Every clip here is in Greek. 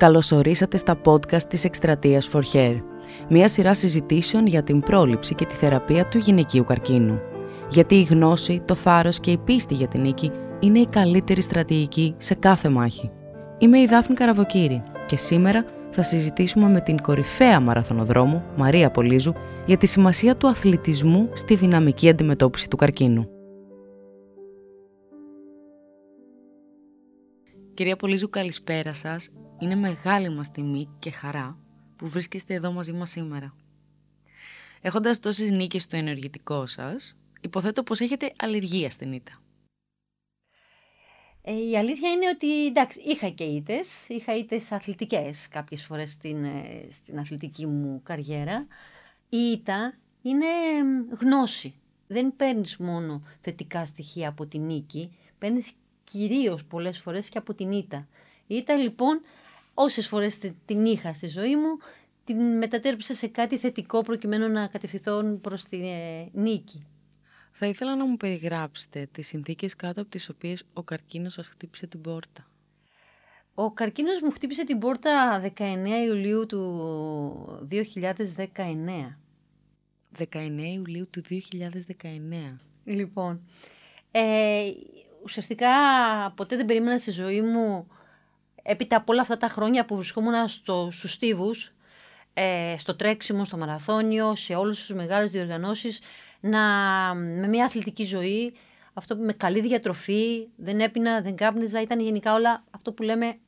Καλωσορίσατε στα podcast της Εκστρατείας For Hair, μια σειρά συζητήσεων για την πρόληψη και τη θεραπεία του γυναικείου καρκίνου. Γιατί η γνώση, το θάρρος και η πίστη για την νίκη είναι η καλύτερη στρατηγική σε κάθε μάχη. Είμαι η Δάφνη Καραβοκύρη και σήμερα θα συζητήσουμε με την κορυφαία μαραθωνοδρόμο, Μαρία Πολύζου, για τη σημασία του αθλητισμού στη δυναμική αντιμετώπιση του καρκίνου. Κυρία Πολύζου, καλησπέρα σας. Είναι μεγάλη μας τιμή και χαρά που βρίσκεστε εδώ μαζί μας σήμερα. Έχοντας τόσες νίκες στο ενεργητικό σας, υποθέτω πως έχετε αλλεργία στην ήττα. Ε, η αλήθεια είναι ότι εντάξει, είχα και ήτες, είχα ήτες αθλητικές κάποιες φορές στην, ε, στην αθλητική μου καριέρα. Η ήττα είναι γνώση. Δεν παίρνεις μόνο θετικά στοιχεία από την νίκη, παίρνεις κυρίως πολλές φορές και από την ήττα. Η ήττα λοιπόν όσες φορές την είχα στη ζωή μου, την μετατέρψα σε κάτι θετικό προκειμένου να κατευθυνθώ προς τη ε, νίκη. Θα ήθελα να μου περιγράψετε τις συνθήκες κάτω από τις οποίες ο καρκίνος σας χτύπησε την πόρτα. Ο καρκίνος μου χτύπησε την πόρτα 19 Ιουλίου του 2019. 19 Ιουλίου του 2019. Λοιπόν, ε, ουσιαστικά ποτέ δεν περίμενα στη ζωή μου έπειτα από όλα αυτά τα χρόνια που βρισκόμουν στο, στους στίβους, ε, στο τρέξιμο, στο μαραθώνιο, σε όλες τις μεγάλες διοργανώσεις, να, με μια αθλητική ζωή, αυτό με καλή διατροφή, δεν έπινα, δεν κάπνιζα, ήταν γενικά όλα αυτό που λέμε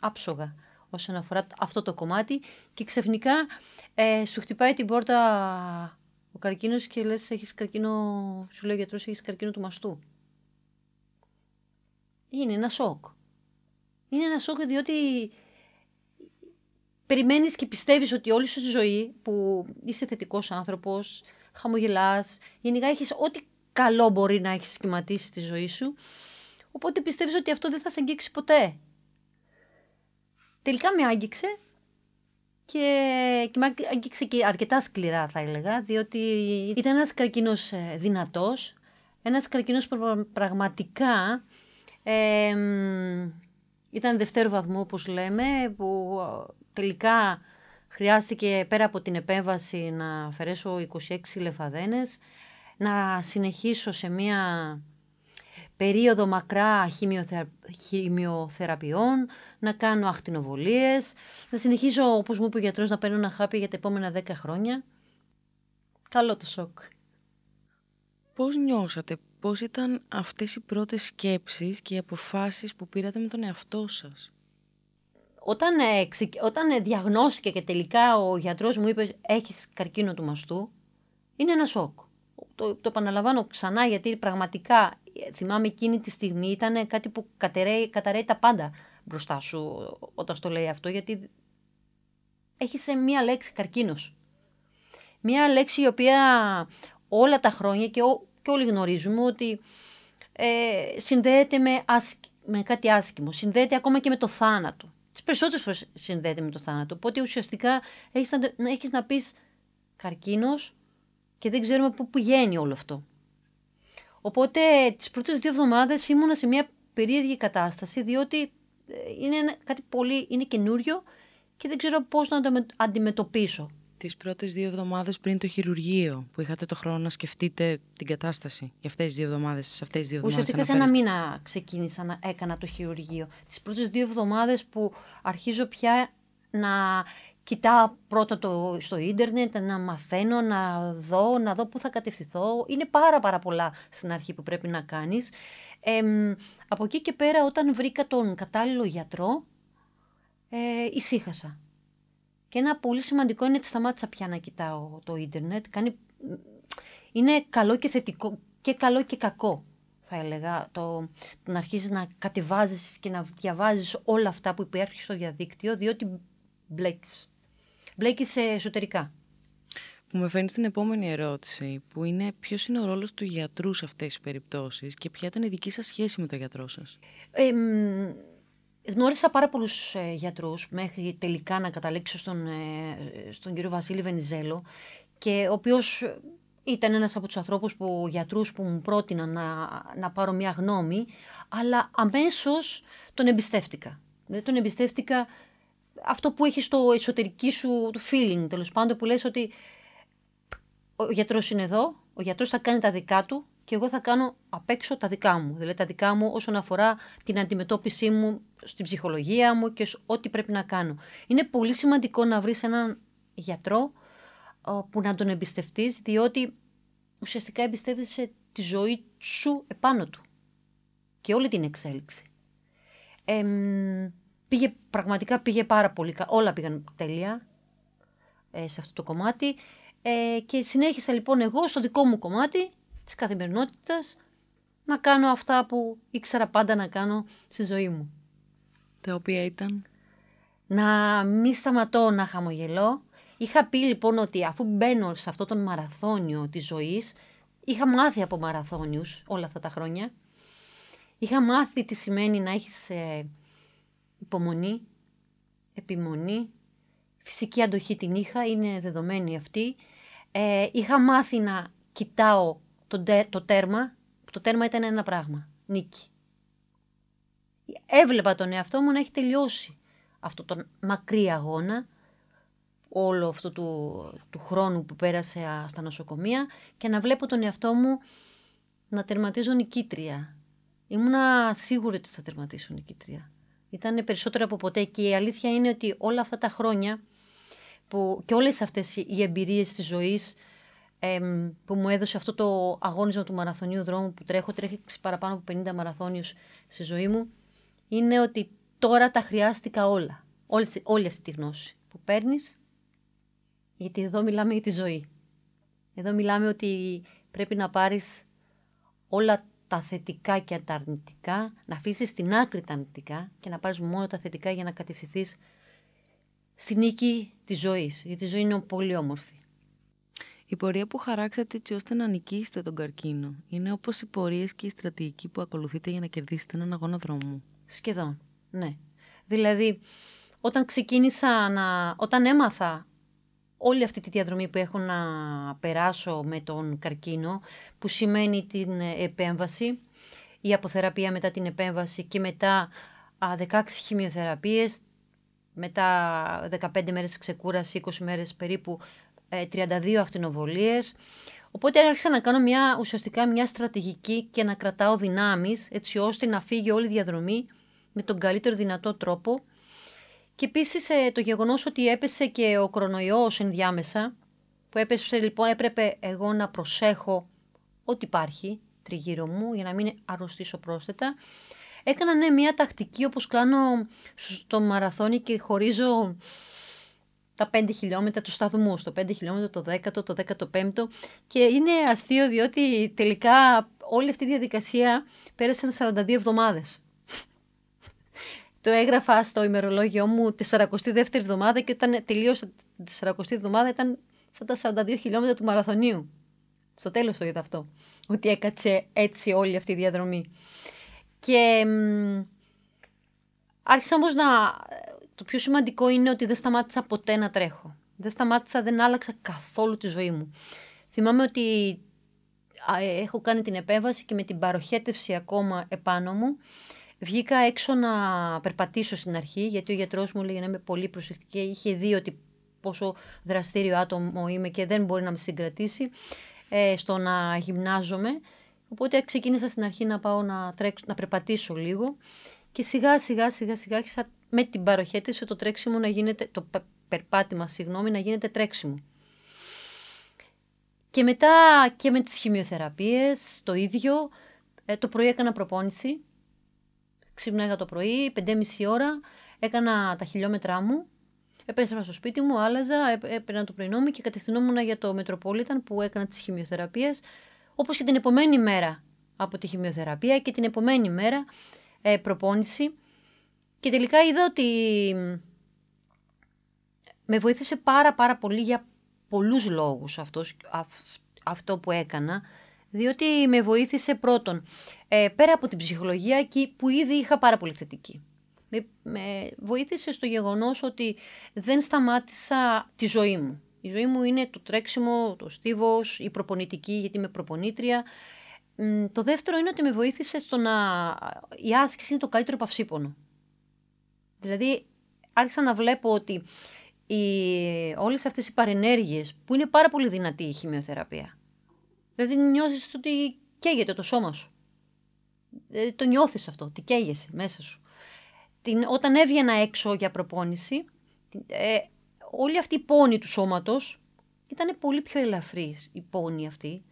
άψογα όσον αφορά αυτό το κομμάτι και ξαφνικά ε, σου χτυπάει την πόρτα ο καρκίνος και λες έχεις καρκίνο, σου λέει ο γιατρός έχεις καρκίνο του μαστού. Είναι ένα σοκ είναι ένα σοκ διότι περιμένεις και πιστεύεις ότι όλη σου τη ζωή που είσαι θετικός άνθρωπος, χαμογελάς, γενικά έχεις ό,τι καλό μπορεί να έχεις σχηματίσει στη ζωή σου, οπότε πιστεύεις ότι αυτό δεν θα σε αγγίξει ποτέ. Τελικά με άγγιξε και, και με άγγιξε και αρκετά σκληρά θα έλεγα, διότι ήταν ένας καρκίνος ε, δυνατός, ένας καρκίνος πραγματικά ε, ήταν δευτέρου βαθμού, όπως λέμε, που τελικά χρειάστηκε πέρα από την επέμβαση να αφαιρέσω 26 λεφαδένες, να συνεχίσω σε μία περίοδο μακρά χημειοθεραπείων, να κάνω ακτινοβολίες, να συνεχίσω, όπως μου είπε ο γιατρός, να παίρνω ένα χάπι για τα επόμενα 10 χρόνια. Καλό το σοκ. Πώς νιώσατε πώς ήταν αυτές οι πρώτες σκέψεις και οι αποφάσεις που πήρατε με τον εαυτό σας; Όταν, ε, όταν ε, διαγνώστηκε και τελικά ο γιατρός μου είπε έχεις καρκίνο του μαστού, είναι ένα σοκ. Το, το επαναλαμβάνω ξανά γιατί πραγματικά ε, θυμάμαι εκείνη τη στιγμή ήταν κάτι που καταραίει, καταραίει τα πάντα μπροστά σου όταν στο λέει αυτό γιατί έχεις μία λέξη καρκίνος. Μία λέξη η οποία όλα τα χρόνια και και όλοι γνωρίζουμε ότι ε, συνδέεται με, με κάτι άσχημο, συνδέεται ακόμα και με το θάνατο. Τις περισσότερες φορές συνδέεται με το θάνατο. Οπότε ουσιαστικά έχεις να, έχεις να πεις καρκίνος και δεν ξέρουμε πού πηγαίνει όλο αυτό. Οπότε τις πρώτες δύο εβδομάδες ήμουνα σε μια περίεργη κατάσταση, διότι ε, είναι κάτι πολύ είναι καινούριο και δεν ξέρω πώς να το αντιμετωπίσω τις πρώτες δύο εβδομάδες πριν το χειρουργείο που είχατε το χρόνο να σκεφτείτε την κατάσταση για αυτές τις δύο εβδομάδες, σε αυτές τις δύο εβδομάδες Ουσιαστικά σε ένα μήνα ξεκίνησα να έκανα το χειρουργείο. Τις πρώτες δύο εβδομάδες που αρχίζω πια να κοιτάω πρώτα το, στο ίντερνετ, να μαθαίνω, να δω, να δω πού θα κατευθυνθώ. Είναι πάρα πάρα πολλά στην αρχή που πρέπει να κάνεις. Ε, από εκεί και πέρα όταν βρήκα τον κατάλληλο γιατρό, ε, ησύχασα. Και ένα πολύ σημαντικό είναι ότι σταμάτησα πια να κοιτάω το ίντερνετ. Κάνει... Είναι καλό και θετικό και καλό και κακό θα έλεγα. Το, να αρχίσεις να κατεβάζεις και να διαβάζεις όλα αυτά που υπάρχει στο διαδίκτυο διότι μπλέκεις. Μπλέκεις εσωτερικά. Που με φέρνει στην επόμενη ερώτηση, που είναι ποιος είναι ο ρόλος του γιατρού σε αυτές τις περιπτώσεις και ποια ήταν η δική σας σχέση με τον γιατρό σας; Ε, Γνώρισα πάρα πολλούς ε, γιατρούς μέχρι τελικά να καταλήξω στον, ε, στον κύριο Βασίλη Βενιζέλο και ο οποίος ήταν ένας από τους ανθρώπους που, γιατρούς που μου πρότειναν να, να πάρω μια γνώμη, αλλά αμέσως τον εμπιστεύτηκα. Δεν τον εμπιστεύτηκα αυτό που έχει στο εσωτερική σου το feeling, τέλος πάντων, που λες ότι ο γιατρός είναι εδώ, ο γιατρός θα κάνει τα δικά του και εγώ θα κάνω απ' έξω τα δικά μου. Δηλαδή τα δικά μου όσον αφορά την αντιμετώπιση μου στην ψυχολογία μου και ό,τι πρέπει να κάνω. Είναι πολύ σημαντικό να βρεις έναν γιατρό που να τον εμπιστευτείς, διότι ουσιαστικά εμπιστεύεσαι τη ζωή σου επάνω του και όλη την εξέλιξη. Ε, πήγε, πραγματικά πήγε πάρα πολύ, όλα πήγαν τέλεια ε, σε αυτό το κομμάτι ε, και συνέχισα λοιπόν εγώ στο δικό μου κομμάτι της καθημερινότητας να κάνω αυτά που ήξερα πάντα να κάνω στη ζωή μου. Τα οποία ήταν; Να μην σταματώ να χαμογελώ. Είχα πει λοιπόν ότι αφού μπαίνω σε αυτό τον μαραθώνιο της ζωής, είχα μάθει από μαραθώνιους όλα αυτά τα χρόνια. Είχα μάθει τι σημαίνει να έχεις ε, υπομονή, επιμονή, φυσική αντοχή την είχα, είναι δεδομένη αυτή. Ε, είχα μάθει να κοιτάω το, το τέρμα, το τέρμα ήταν ένα πράγμα, νίκη. Έβλεπα τον εαυτό μου να έχει τελειώσει αυτό τον μακρύ αγώνα, όλο αυτό του, του χρόνου που πέρασε στα νοσοκομεία και να βλέπω τον εαυτό μου να τερματίζω νικήτρια. Ήμουνα σίγουρη ότι θα τερματίσω νικήτρια. Ήταν περισσότερο από ποτέ και η αλήθεια είναι ότι όλα αυτά τα χρόνια που, και όλες αυτές οι εμπειρίες της ζωής που μου έδωσε αυτό το αγώνισμα του μαραθωνίου δρόμου που τρέχω, τρέχει παραπάνω από 50 μαραθώνιους στη ζωή μου, είναι ότι τώρα τα χρειάστηκα όλα. Όλη, όλη αυτή τη γνώση που παίρνεις, γιατί εδώ μιλάμε για τη ζωή. Εδώ μιλάμε ότι πρέπει να πάρεις όλα τα θετικά και τα αρνητικά, να αφήσεις στην άκρη τα αρνητικά και να πάρεις μόνο τα θετικά για να κατευθυνθείς στη νίκη της ζωής. Γιατί η ζωή είναι πολύ όμορφη. Η πορεία που χαράξατε έτσι ώστε να νικήσετε τον καρκίνο είναι όπως οι πορείες και η στρατηγική που ακολουθείτε για να κερδίσετε έναν αγώνα δρόμου. Σχεδόν, ναι. Δηλαδή, όταν ξεκίνησα να... Όταν έμαθα όλη αυτή τη διαδρομή που έχω να περάσω με τον καρκίνο, που σημαίνει την επέμβαση, η αποθεραπεία μετά την επέμβαση και μετά 16 χημειοθεραπείες, μετά 15 μέρες ξεκούραση, 20 μέρες περίπου 32 ε, ακτινοβολίες. Οπότε άρχισα να κάνω μια, ουσιαστικά μια στρατηγική και να κρατάω δυνάμεις έτσι ώστε να φύγει όλη η διαδρομή με τον καλύτερο δυνατό τρόπο. Και επίσης ε, το γεγονός ότι έπεσε και ο κορονοϊός ενδιάμεσα, που έπεσε λοιπόν έπρεπε εγώ να προσέχω ό,τι υπάρχει τριγύρω μου για να μην αρρωστήσω πρόσθετα. Έκανα ναι μια τακτική όπως κάνω στο μαραθώνι και χωρίζω τα 5 χιλιόμετρα τους σταθμούς, το 5 χιλιόμετρα, το 10ο, το 15ο και είναι αστείο διότι τελικά όλη αυτή η διαδικασία πέρασε 42 εβδομάδες. Το έγραφα στο ημερολόγιο μου τη 42η εβδομάδα και όταν τελείωσα τη 40η εβδομάδα ήταν σαν τα 42 χιλιόμετρα του μαραθωνίου. Στο τέλος το είδα αυτό, ότι έκατσε έτσι όλη αυτή η διαδρομή. Και άρχισα όμως να το πιο σημαντικό είναι ότι δεν σταμάτησα ποτέ να τρέχω. Δεν σταμάτησα, δεν άλλαξα καθόλου τη ζωή μου. Θυμάμαι ότι ε, έχω κάνει την επέμβαση και με την παροχέτευση ακόμα επάνω μου βγήκα έξω να περπατήσω στην αρχή γιατί ο γιατρός μου λέει να είμαι πολύ προσεκτική. Είχε δει ότι πόσο δραστήριο άτομο είμαι και δεν μπορεί να με συγκρατήσει ε, στο να γυμνάζομαι. Οπότε ξεκίνησα στην αρχή να πάω να, τρέξω, να περπατήσω λίγο και σιγά σιγά σιγά σιγά άρχισα με την παροχέτηση το τρέξιμο να γίνεται, το περπάτημα συγγνώμη, να γίνεται τρέξιμο. Και μετά και με τις χημειοθεραπείες το ίδιο, ε, το πρωί έκανα προπόνηση, ξύπναγα το πρωί, 5,5 ώρα, έκανα τα χιλιόμετρά μου, επέστρεφα στο σπίτι μου, άλλαζα, έπαιρνα το πρωινό μου και κατευθυνόμουν για το Μετροπόλιταν που έκανα τις χημειοθεραπείες, όπως και την επομένη μέρα από τη χημειοθεραπεία και την επομένη μέρα ε, προπόνηση. Και τελικά είδα ότι με βοήθησε πάρα πάρα πολύ για πολλούς λόγους αυτός, αυτό που έκανα, διότι με βοήθησε πρώτον, ε, πέρα από την ψυχολογία εκεί που ήδη είχα πάρα πολύ θετική. Με, με βοήθησε στο γεγονός ότι δεν σταμάτησα τη ζωή μου. Η ζωή μου είναι το τρέξιμο, το στίβος, η προπονητική γιατί είμαι προπονήτρια. Το δεύτερο είναι ότι με βοήθησε στο να... Η άσκηση είναι το καλύτερο παυσίπονο. Δηλαδή, άρχισα να βλέπω ότι οι, όλες αυτές οι παρενέργειες που είναι πάρα πολύ δυνατή η χημειοθεραπεία. Δηλαδή νιώθεις ότι καίγεται το σώμα σου. Δηλαδή, το νιώθεις αυτό, ότι καίγεσαι μέσα σου. Την, όταν έβγαινα έξω για προπόνηση, ε, όλη αυτή η πόνη του σώματος ήταν πολύ πιο ελαφρύς η πόνη αυτή.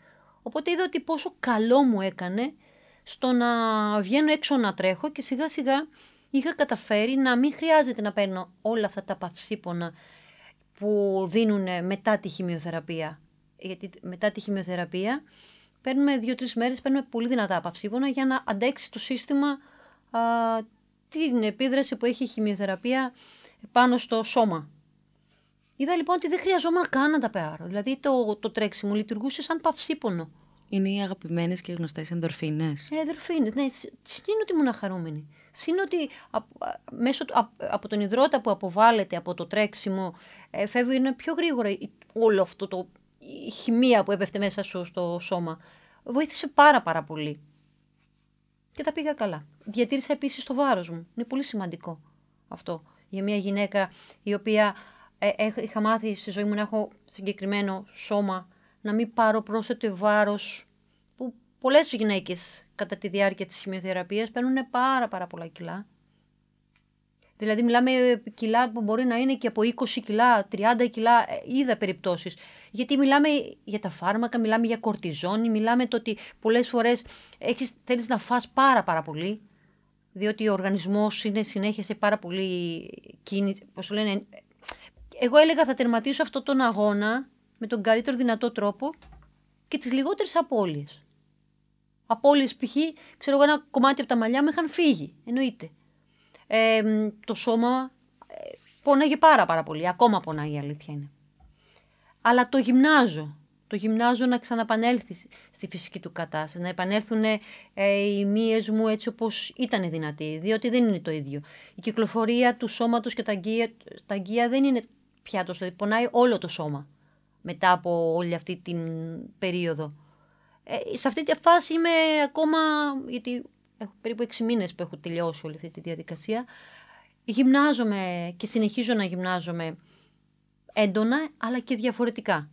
Οπότε είδα ότι πόσο καλό μου έκανε στο να βγαίνω έξω να τρέχω και σιγά σιγά είχα καταφέρει να μην χρειάζεται να παίρνω όλα αυτά τα παυσίπονα που δίνουν μετά τη χημειοθεραπεία. Γιατί μετά τη χημειοθεραπεία παίρνουμε δύο-τρεις μέρες, παίρνουμε πολύ δυνατά παυσίπονα για να αντέξει το σύστημα α, την επίδραση που έχει η χημειοθεραπεία πάνω στο σώμα. Είδα λοιπόν ότι δεν χρειαζόμουν καν να τα πάρω. Δηλαδή το, το τρέξιμο λειτουργούσε σαν παυσίπονο. Είναι οι αγαπημένες και γνωστές ενδορφίνες. Ε, ενδορφίνες, ναι. Συν ότι ήμουν χαρούμενη. Συν ότι μέσω, από τον υδρότα που αποβάλλεται από το τρέξιμο ε, φεύγει πιο γρήγορα όλο αυτό το η χημεία που έπεφτε μέσα σου στο σώμα. Βοήθησε πάρα πάρα πολύ. Και τα πήγα καλά. Διατήρησα επίσης το βάρος μου. Είναι πολύ σημαντικό αυτό. Για μια γυναίκα η οποία ε, είχα μάθει στη ζωή μου να έχω συγκεκριμένο σώμα, να μην πάρω πρόσθετο βάρος που πολλές γυναίκες κατά τη διάρκεια της χημειοθεραπείας παίρνουν πάρα πάρα πολλά κιλά. Δηλαδή μιλάμε κιλά που μπορεί να είναι και από 20 κιλά, 30 κιλά, ε, είδα περιπτώσεις. Γιατί μιλάμε για τα φάρμακα, μιλάμε για κορτιζόνη, μιλάμε το ότι πολλές φορές έχεις, θέλεις να φας πάρα πάρα πολύ, διότι ο οργανισμός είναι συνέχεια σε πάρα πολύ κίνηση, πώς το λένε, εγώ έλεγα θα τερματίσω αυτόν τον αγώνα με τον καλύτερο δυνατό τρόπο και τις λιγότερες απώλειες. Απώλειες π.χ. ξέρω εγώ ένα κομμάτι από τα μαλλιά μου είχαν φύγει, εννοείται. Ε, το σώμα ε, πονάγε πάρα πάρα πολύ, ακόμα πονάει η αλήθεια είναι. Αλλά το γυμνάζω, το γυμνάζω να ξαναπανέλθει στη φυσική του κατάσταση, να επανέλθουν ε, οι μύες μου έτσι όπως ήταν δυνατοί, διότι δεν είναι το ίδιο. Η κυκλοφορία του σώματος και τα αγκία, τα αγκία δεν είναι πια τόσο, πονάει όλο το σώμα μετά από όλη αυτή την περίοδο. Ε, σε αυτή τη φάση είμαι ακόμα, γιατί έχω περίπου 6 μήνες που έχω τελειώσει όλη αυτή τη διαδικασία, γυμνάζομαι και συνεχίζω να γυμνάζομαι έντονα αλλά και διαφορετικά.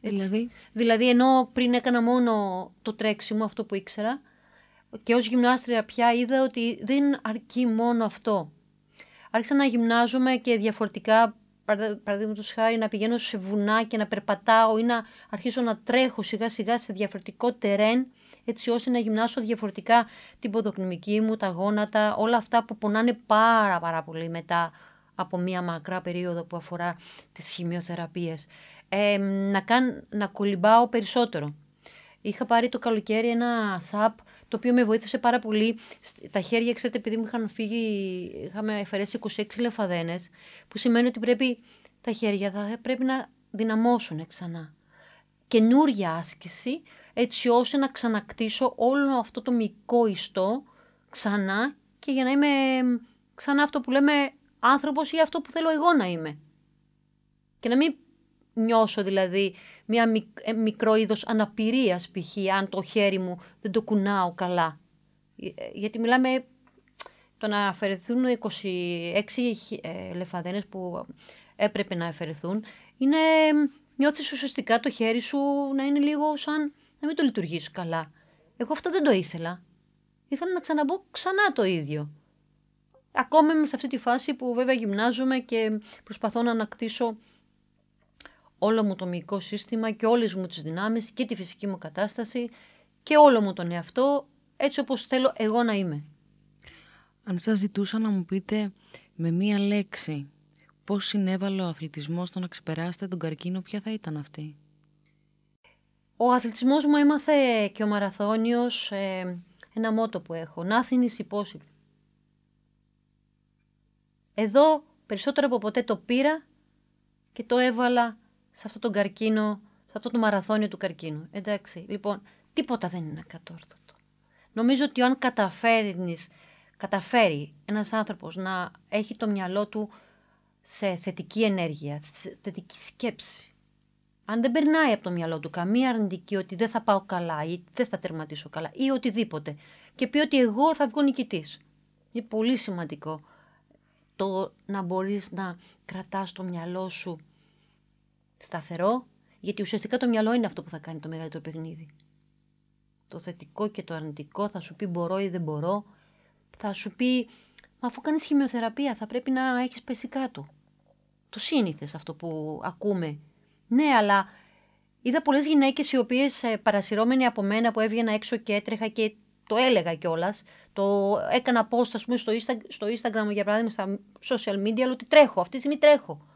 Δηλαδή; Δηλαδή ενώ πριν έκανα μόνο το τρέξιμο, αυτό που ήξερα, και ως γυμνάστρια πια είδα ότι δεν αρκεί μόνο αυτό. Άρχισα να γυμνάζομαι και διαφορετικά παραδείγματος χάρη να πηγαίνω σε βουνά και να περπατάω ή να αρχίσω να τρέχω σιγά σιγά σε διαφορετικό τερέν έτσι ώστε να γυμνάσω διαφορετικά την ποδοκνημική μου, τα γόνατα, όλα αυτά που πονάνε πάρα πάρα πολύ μετά από μία μακρά περίοδο που αφορά τις χημειοθεραπείες. Ε, να, καν, να κολυμπάω περισσότερο. Είχα πάρει το καλοκαίρι ένα σαπ το οποίο με βοήθησε πάρα πολύ. Τα χέρια, ξέρετε, επειδή μου είχαν φύγει, είχαμε αφαιρέσει 26 λεφαδένες, που σημαίνει ότι πρέπει τα χέρια θα πρέπει να δυναμώσουν ξανά. Καινούρια άσκηση, έτσι ώστε να ξανακτήσω όλο αυτό το μικρό ιστό ξανά και για να είμαι ξανά αυτό που λέμε άνθρωπος ή αυτό που θέλω εγώ να είμαι. Και να μην νιώσω δηλαδή μια ε, μικρό είδος αναπηρίας π.χ. αν το χέρι μου δεν το κουνάω καλά. Ε, γιατί μιλάμε το να αφαιρεθούν 26 ε, λεφαδένες που έπρεπε να αφαιρεθούν είναι νιώθεις ουσιαστικά το χέρι σου να είναι λίγο σαν να μην το λειτουργήσει καλά. Εγώ αυτό δεν το ήθελα. Ήθελα να ξαναμπω ξανά το ίδιο. Ακόμα είμαι σε αυτή τη φάση που βέβαια γυμνάζομαι και προσπαθώ να ανακτήσω όλο μου το μυϊκό σύστημα και όλες μου τις δυνάμεις και τη φυσική μου κατάσταση και όλο μου τον εαυτό έτσι όπως θέλω εγώ να είμαι. Αν σας ζητούσα να μου πείτε με μία λέξη πώς συνέβαλε ο αθλητισμός στο να ξεπεράσετε τον καρκίνο, ποια θα ήταν αυτή; Ο αθλητισμός μου έμαθε και ο μαραθώνιος ε, ένα μότο που έχω. Nothing is impossible. Εδώ περισσότερο από ποτέ το πήρα και το έβαλα σε αυτό τον καρκίνο, σε αυτό το μαραθώνιο του καρκίνου. Εντάξει, λοιπόν, τίποτα δεν είναι ακατόρθωτο. Νομίζω ότι αν καταφέρνεις, καταφέρει ένας άνθρωπος να έχει το μυαλό του σε θετική ενέργεια, σε θετική σκέψη, αν δεν περνάει από το μυαλό του καμία αρνητική ότι δεν θα πάω καλά ή δεν θα τερματίσω καλά ή οτιδήποτε και πει ότι εγώ θα βγω νικητής. Είναι πολύ σημαντικό το να μπορείς να κρατάς το μυαλό σου σταθερό, γιατί ουσιαστικά το μυαλό είναι αυτό που θα κάνει το μεγαλύτερο παιχνίδι. Το θετικό και το αρνητικό θα σου πει μπορώ ή δεν μπορώ, θα σου πει Μα αφού κάνεις χημειοθεραπεία, θα πρέπει να έχεις πέσει κάτω. Το σύνηθες αυτό που ακούμε. Ναι, αλλά είδα πολλές γυναίκες οι οποίες ε, παρασυρώμενοι από μένα που έβγαινα έξω και έτρεχα και το έλεγα κιόλας. Το έκανα post, ας πούμε, στο, στο Instagram για παράδειγμα, στα social media, αλλά ότι τρέχω. Αυτή τη στιγμή τρέχω.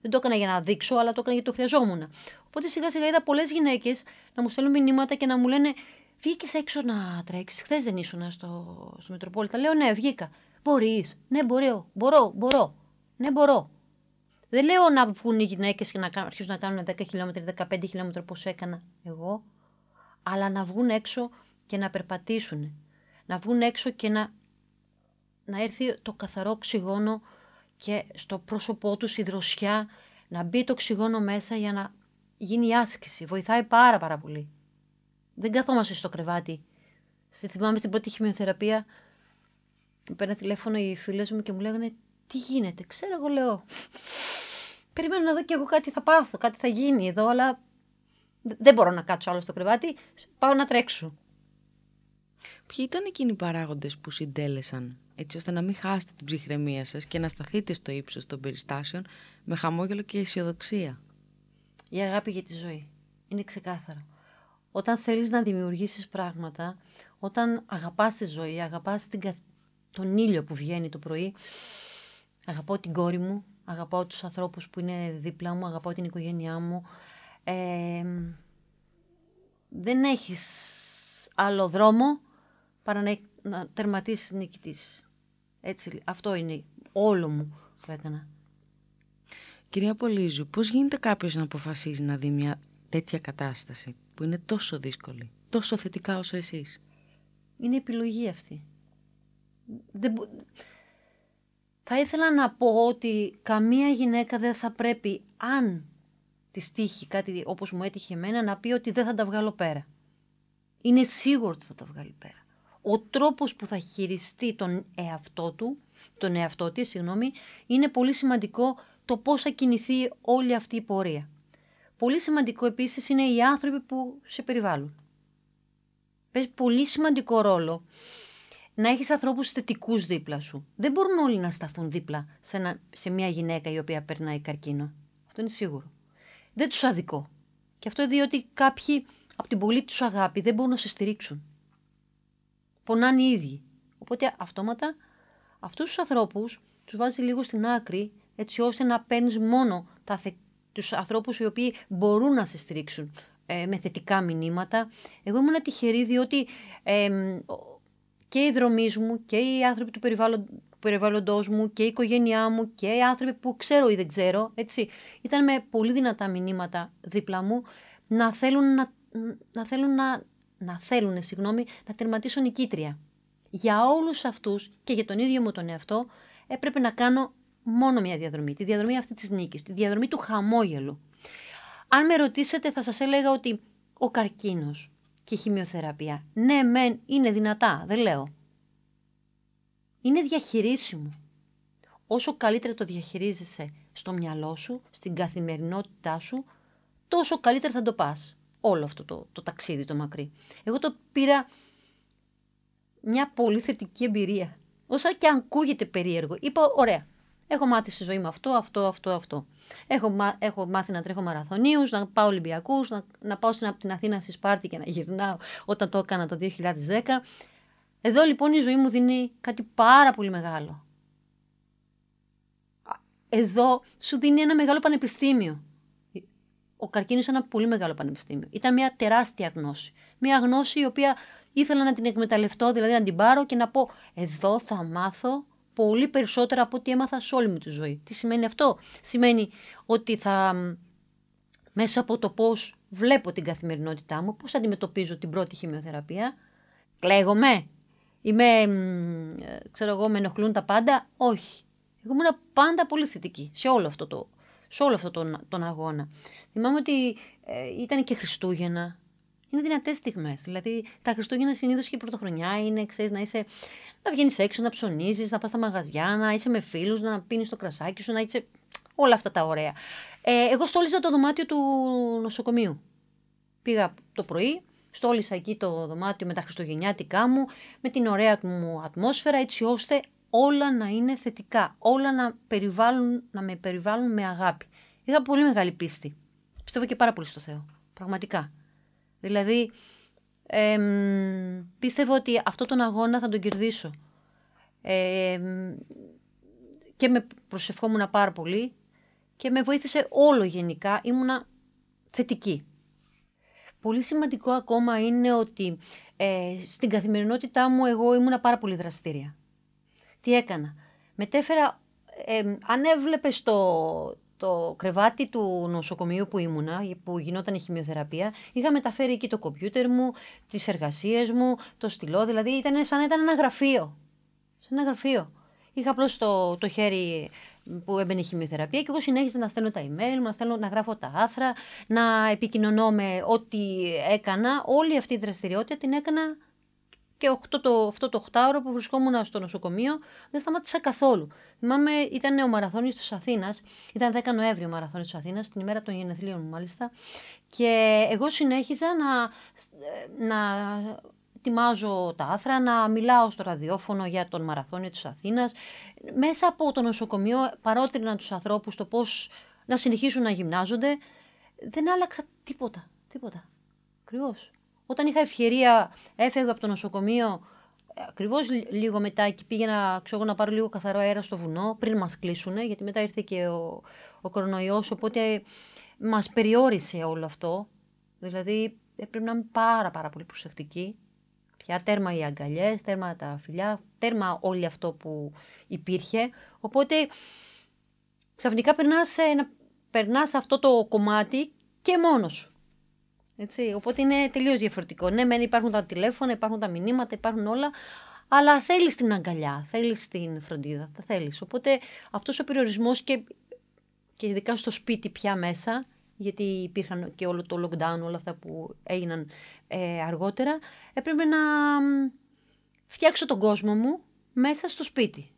Δεν το έκανα για να δείξω, αλλά το έκανα γιατί το χρειαζόμουν. Οπότε σιγά σιγά είδα πολλές γυναίκες να μου στέλνουν μηνύματα και να μου λένε Βγήκες έξω να τρέξεις. Χθες δεν ήσουν στο, στο Μετροπόλιτα. Λέω ναι, βγήκα. Μπορείς. Ναι, μπορώ. Μπορώ, μπορώ. Ναι, μπορώ. Δεν λέω να βγουν οι γυναίκες και να αρχίσουν να κάνουν 10 χιλιόμετρα, 15 χιλιόμετρα όπως έκανα εγώ, αλλά να βγουν έξω και να περπατήσουν. Να βγουν έξω και να, να έρθει το καθαρό οξυγόνο και στο πρόσωπό τους η δροσιά, να μπει το οξυγόνο μέσα για να γίνει η άσκηση. Βοηθάει πάρα πάρα πολύ. Δεν καθόμαστε στο κρεβάτι. Στη θυμάμαι στην πρώτη χημειοθεραπεία, παίρνω τηλέφωνο οι φίλες μου και μου λέγανε Τι γίνεται, ξέρω εγώ λέω. Περιμένω να δω και εγώ κάτι θα πάθω, κάτι θα γίνει εδώ, αλλά δεν μπορώ να κάτσω άλλο στο κρεβάτι. Πάω να τρέξω. Ποιοι ήταν εκείνοι οι παράγοντες που συντέλεσαν, έτσι ώστε να μην χάσετε την ψυχραιμία σας και να σταθείτε στο ύψος των περιστάσεων με χαμόγελο και αισιοδοξία. Η αγάπη για τη ζωή. Είναι ξεκάθαρο. Όταν θέλεις να δημιουργήσεις πράγματα, όταν αγαπάς τη ζωή, αγαπάς την, τον ήλιο που βγαίνει το πρωί. Αγαπάω την κόρη μου, αγαπάω τους ανθρώπους που είναι δίπλα μου, αγαπάω την οικογένειά μου. Ε, δεν έχεις άλλο δρόμο παρά να, να τερματίσεις νικητής. Έτσι, αυτό είναι όλο μου που έκανα. Κυρία Πολύζου, πώς γίνεται κάποιος να αποφασίζει να δει μια τέτοια κατάσταση που είναι τόσο δύσκολη, τόσο θετικά όσο εσείς; Είναι επιλογή αυτή δεν... Θα ήθελα να πω ότι καμία γυναίκα δεν θα πρέπει, αν της τύχει κάτι όπως μου έτυχε εμένα, να πει ότι δεν θα τα βγάλω πέρα. Είναι σίγουρο ότι θα τα βγάλει πέρα. Ο τρόπος που θα χειριστεί τον εαυτό του, τον εαυτό της, συγγνώμη, είναι πολύ σημαντικό το πώς θα κινηθεί όλη αυτή η πορεία. Πολύ σημαντικό επίσης είναι οι άνθρωποι που σε περιβάλλουν. Παίζει πολύ σημαντικό ρόλο να έχεις ανθρώπους θετικούς δίπλα σου. Δεν μπορούν όλοι να σταθούν δίπλα σε, ένα, σε μια γυναίκα η οποία περνάει καρκίνο. Αυτό είναι σίγουρο. Δεν τους αδικό. Και αυτό διότι κάποιοι από την πολύ τους αγάπη δεν μπορούν να σε στηρίξουν. Πονάνε οι ίδιοι. Οπότε αυτόματα αυτούς τους ανθρώπους τους βάζει λίγο στην άκρη έτσι ώστε να παίρνεις μόνο τα τους ανθρώπους οι οποίοι μπορούν να σε στηρίξουν ε, με θετικά μηνύματα. Εγώ ήμουν τυχερή διότι ε, και οι δρομείς μου και οι άνθρωποι του περιβάλλοντος μου και η οικογένειά μου και οι άνθρωποι που ξέρω ή δεν ξέρω, έτσι, ήταν με πολύ δυνατά μηνύματα δίπλα μου να θέλουν να, να θέλουν να, να θέλουν, συγγνώμη, να τερματίσουν νικήτρια. Για όλους αυτούς και για τον ίδιο μου τον εαυτό έπρεπε να κάνω μόνο μια διαδρομή, τη διαδρομή αυτή της νίκης, τη διαδρομή του χαμόγελου. Αν με ρωτήσετε θα σας έλεγα ότι ο καρκίνος, και χημειοθεραπεία. Ναι, μεν είναι δυνατά, δεν λέω. Είναι διαχειρίσιμο. Όσο καλύτερα το διαχειρίζεσαι στο μυαλό σου, στην καθημερινότητά σου, τόσο καλύτερα θα το πας. Όλο αυτό το, το ταξίδι το μακρύ. Εγώ το πήρα μια πολύ θετική εμπειρία. Όσα και αν ακούγεται περίεργο. Είπα, ωραία, έχω μάθει στη ζωή μου αυτό, αυτό, αυτό, αυτό. Έχω, έχω μάθει να τρέχω μαραθωνίους, να πάω Ολυμπιακούς, να, να πάω στην, από την Αθήνα στη Σπάρτη και να γυρνάω όταν το έκανα το 2010. Εδώ λοιπόν η ζωή μου δίνει κάτι πάρα πολύ μεγάλο. Εδώ σου δίνει ένα μεγάλο πανεπιστήμιο. Ο καρκίνος είναι ένα πολύ μεγάλο πανεπιστήμιο. Ήταν μια τεράστια γνώση. Μια γνώση η οποία ήθελα να την εκμεταλλευτώ, δηλαδή να την πάρω και να πω εδώ θα μάθω πολύ περισσότερα από ό,τι έμαθα σε όλη μου τη ζωή. Τι σημαίνει αυτό; Σημαίνει ότι θα μέσα από το πώς βλέπω την καθημερινότητά μου, πώς αντιμετωπίζω την πρώτη χημειοθεραπεία, κλαίγομαι, είμαι, ξέρω εγώ, με ενοχλούν τα πάντα, όχι. Εγώ ήμουν πάντα πολύ θετική σε όλο αυτό, το, σε όλο αυτό τον, τον αγώνα. Θυμάμαι ότι ε, ήταν και Χριστούγεννα, είναι δυνατές στιγμές. Δηλαδή, τα Χριστούγεννα συνήθως και η πρωτοχρονιά είναι, ξέρεις, να είσαι. να βγαίνεις έξω, να ψωνίζεις, να πας στα μαγαζιά, να είσαι με φίλους, να πίνεις το κρασάκι σου, να είσαι. όλα αυτά τα ωραία. Ε, εγώ στόλιζα το δωμάτιο του νοσοκομείου. Πήγα το πρωί, στόλισα εκεί το δωμάτιο με τα χριστουγεννιάτικά μου, με την ωραία μου ατμόσφαιρα, έτσι ώστε όλα να είναι θετικά, όλα να, περιβάλλουν, να με περιβάλλουν με αγάπη. Είχα πολύ μεγάλη πίστη. Πιστεύω και πάρα πολύ στο Θεό. Πραγματικά. Δηλαδή, πίστευα ότι αυτό τον αγώνα θα τον κερδίσω. και με προσευχόμουν πάρα πολύ και με βοήθησε όλο γενικά. Ήμουνα θετική. Πολύ σημαντικό ακόμα είναι ότι ε, στην καθημερινότητά μου εγώ ήμουνα πάρα πολύ δραστήρια. Τι έκανα. Μετέφερα, ε, αν έβλεπες το, το κρεβάτι του νοσοκομείου που ήμουνα, που γινόταν η χημειοθεραπεία, είχα μεταφέρει εκεί το κομπιούτερ μου, τις εργασίες μου, το στυλό, δηλαδή ήταν σαν να ήταν ένα γραφείο. Σαν ένα γραφείο. Είχα απλώς το, το χέρι που έμπαινε η χημειοθεραπεία και εγώ συνέχιζα να στέλνω τα email, να, στέλνω, να γράφω τα άθρα, να επικοινωνώ με ό,τι έκανα. Όλη αυτή η δραστηριότητα την έκανα και αυτό το, αυτό το 8 που βρισκόμουν στο νοσοκομείο δεν σταμάτησα καθόλου. Θυμάμαι, ήταν ο μαραθώνιος της Αθήνας, ήταν 10 Νοέμβριο ο μαραθώνιος της Αθήνας, την ημέρα των γενεθλίων μου μάλιστα, και εγώ συνέχιζα να, να ετοιμάζω τα άθρα, να μιλάω στο ραδιόφωνο για τον μαραθώνιο της Αθήνας. Μέσα από το νοσοκομείο παρότρινα τους ανθρώπους το πώς να συνεχίσουν να γυμνάζονται. Δεν άλλαξα τίποτα, τίποτα. Ακριβώς. Όταν είχα ευκαιρία, έφευγα από το νοσοκομείο ακριβώς λίγο μετά και πήγαινα ξέρω, να πάρω λίγο καθαρό αέρα στο βουνό πριν μας κλείσουν, γιατί μετά ήρθε και ο, ο κορονοϊός, οπότε μας περιόρισε όλο αυτό. Δηλαδή έπρεπε να είμαι πάρα πάρα πολύ προσεκτική. Πια τέρμα οι αγκαλιές, τέρμα τα φιλιά, τέρμα όλο αυτό που υπήρχε. Οπότε ξαφνικά περνάς, περνάς αυτό το κομμάτι και μόνος σου. Έτσι, οπότε είναι τελείως διαφορετικό. Ναι, μεν υπάρχουν τα τηλέφωνα, υπάρχουν τα μηνύματα, υπάρχουν όλα, αλλά θέλεις την αγκαλιά, θέλεις την φροντίδα, θα θέλεις. Οπότε αυτός ο περιορισμός και, και ειδικά στο σπίτι πια μέσα, γιατί υπήρχαν και όλο το lockdown, όλα αυτά που έγιναν ε, αργότερα, έπρεπε να φτιάξω τον κόσμο μου μέσα στο σπίτι.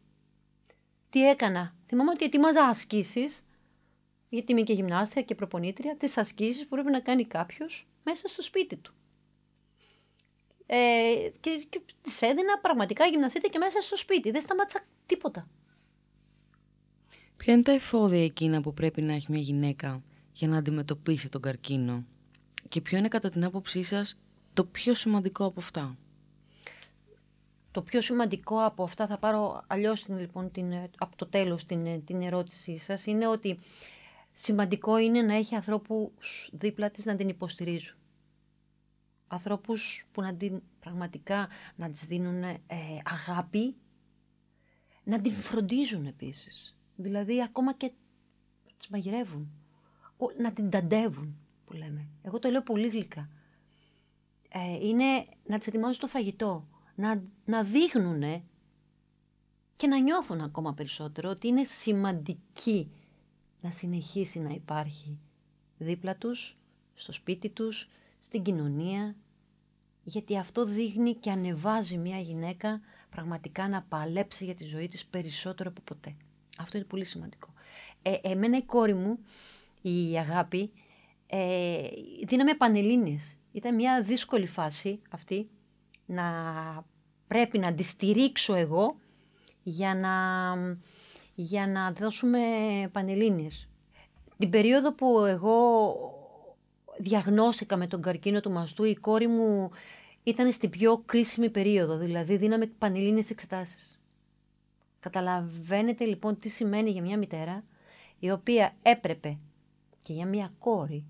Τι έκανα; Θυμάμαι ότι ετοίμαζα ασκήσεις, γιατί είμαι και γυμνάστρια και προπονήτρια, τις ασκήσεις που πρέπει να κάνει κάποιος μέσα στο σπίτι του. Ε, και, και της έδινα πραγματικά γυμναστείτε και μέσα στο σπίτι. Δεν σταμάτησα τίποτα. Ποια είναι τα εφόδια εκείνα που πρέπει να έχει μια γυναίκα για να αντιμετωπίσει τον καρκίνο; Και ποιο είναι κατά την άποψή σας το πιο σημαντικό από αυτά; Το πιο σημαντικό από αυτά θα πάρω αλλιώς λοιπόν την, από το τέλος την, την ερώτησή σας είναι ότι σημαντικό είναι να έχει ανθρώπους δίπλα της να την υποστηρίζουν. Ανθρώπους που να την, πραγματικά να της δίνουν ε, αγάπη, να την φροντίζουν επίσης. Δηλαδή ακόμα και να τις μαγειρεύουν, να την ταντεύουν που λέμε. Εγώ το λέω πολύ γλυκά. Ε, είναι να τις ετοιμάζουν το φαγητό, να, να δείχνουν και να νιώθουν ακόμα περισσότερο ότι είναι σημαντική να συνεχίσει να υπάρχει δίπλα τους, στο σπίτι τους, στην κοινωνία, γιατί αυτό δείχνει και ανεβάζει μια γυναίκα πραγματικά να παλέψει για τη ζωή της περισσότερο από ποτέ. Αυτό είναι πολύ σημαντικό. Ε, εμένα η κόρη μου, η Αγάπη, ε, δίναμε πανελλήνιες. Ήταν μια δύσκολη φάση αυτή να πρέπει να τη στηρίξω εγώ για να για να δώσουμε πανελλήνιες. Την περίοδο που εγώ διαγνώστηκα με τον καρκίνο του μαστού, η κόρη μου ήταν στην πιο κρίσιμη περίοδο, δηλαδή δίναμε πανελλήνιες εξετάσεις. Καταλαβαίνετε λοιπόν τι σημαίνει για μια μητέρα η οποία έπρεπε και για μια κόρη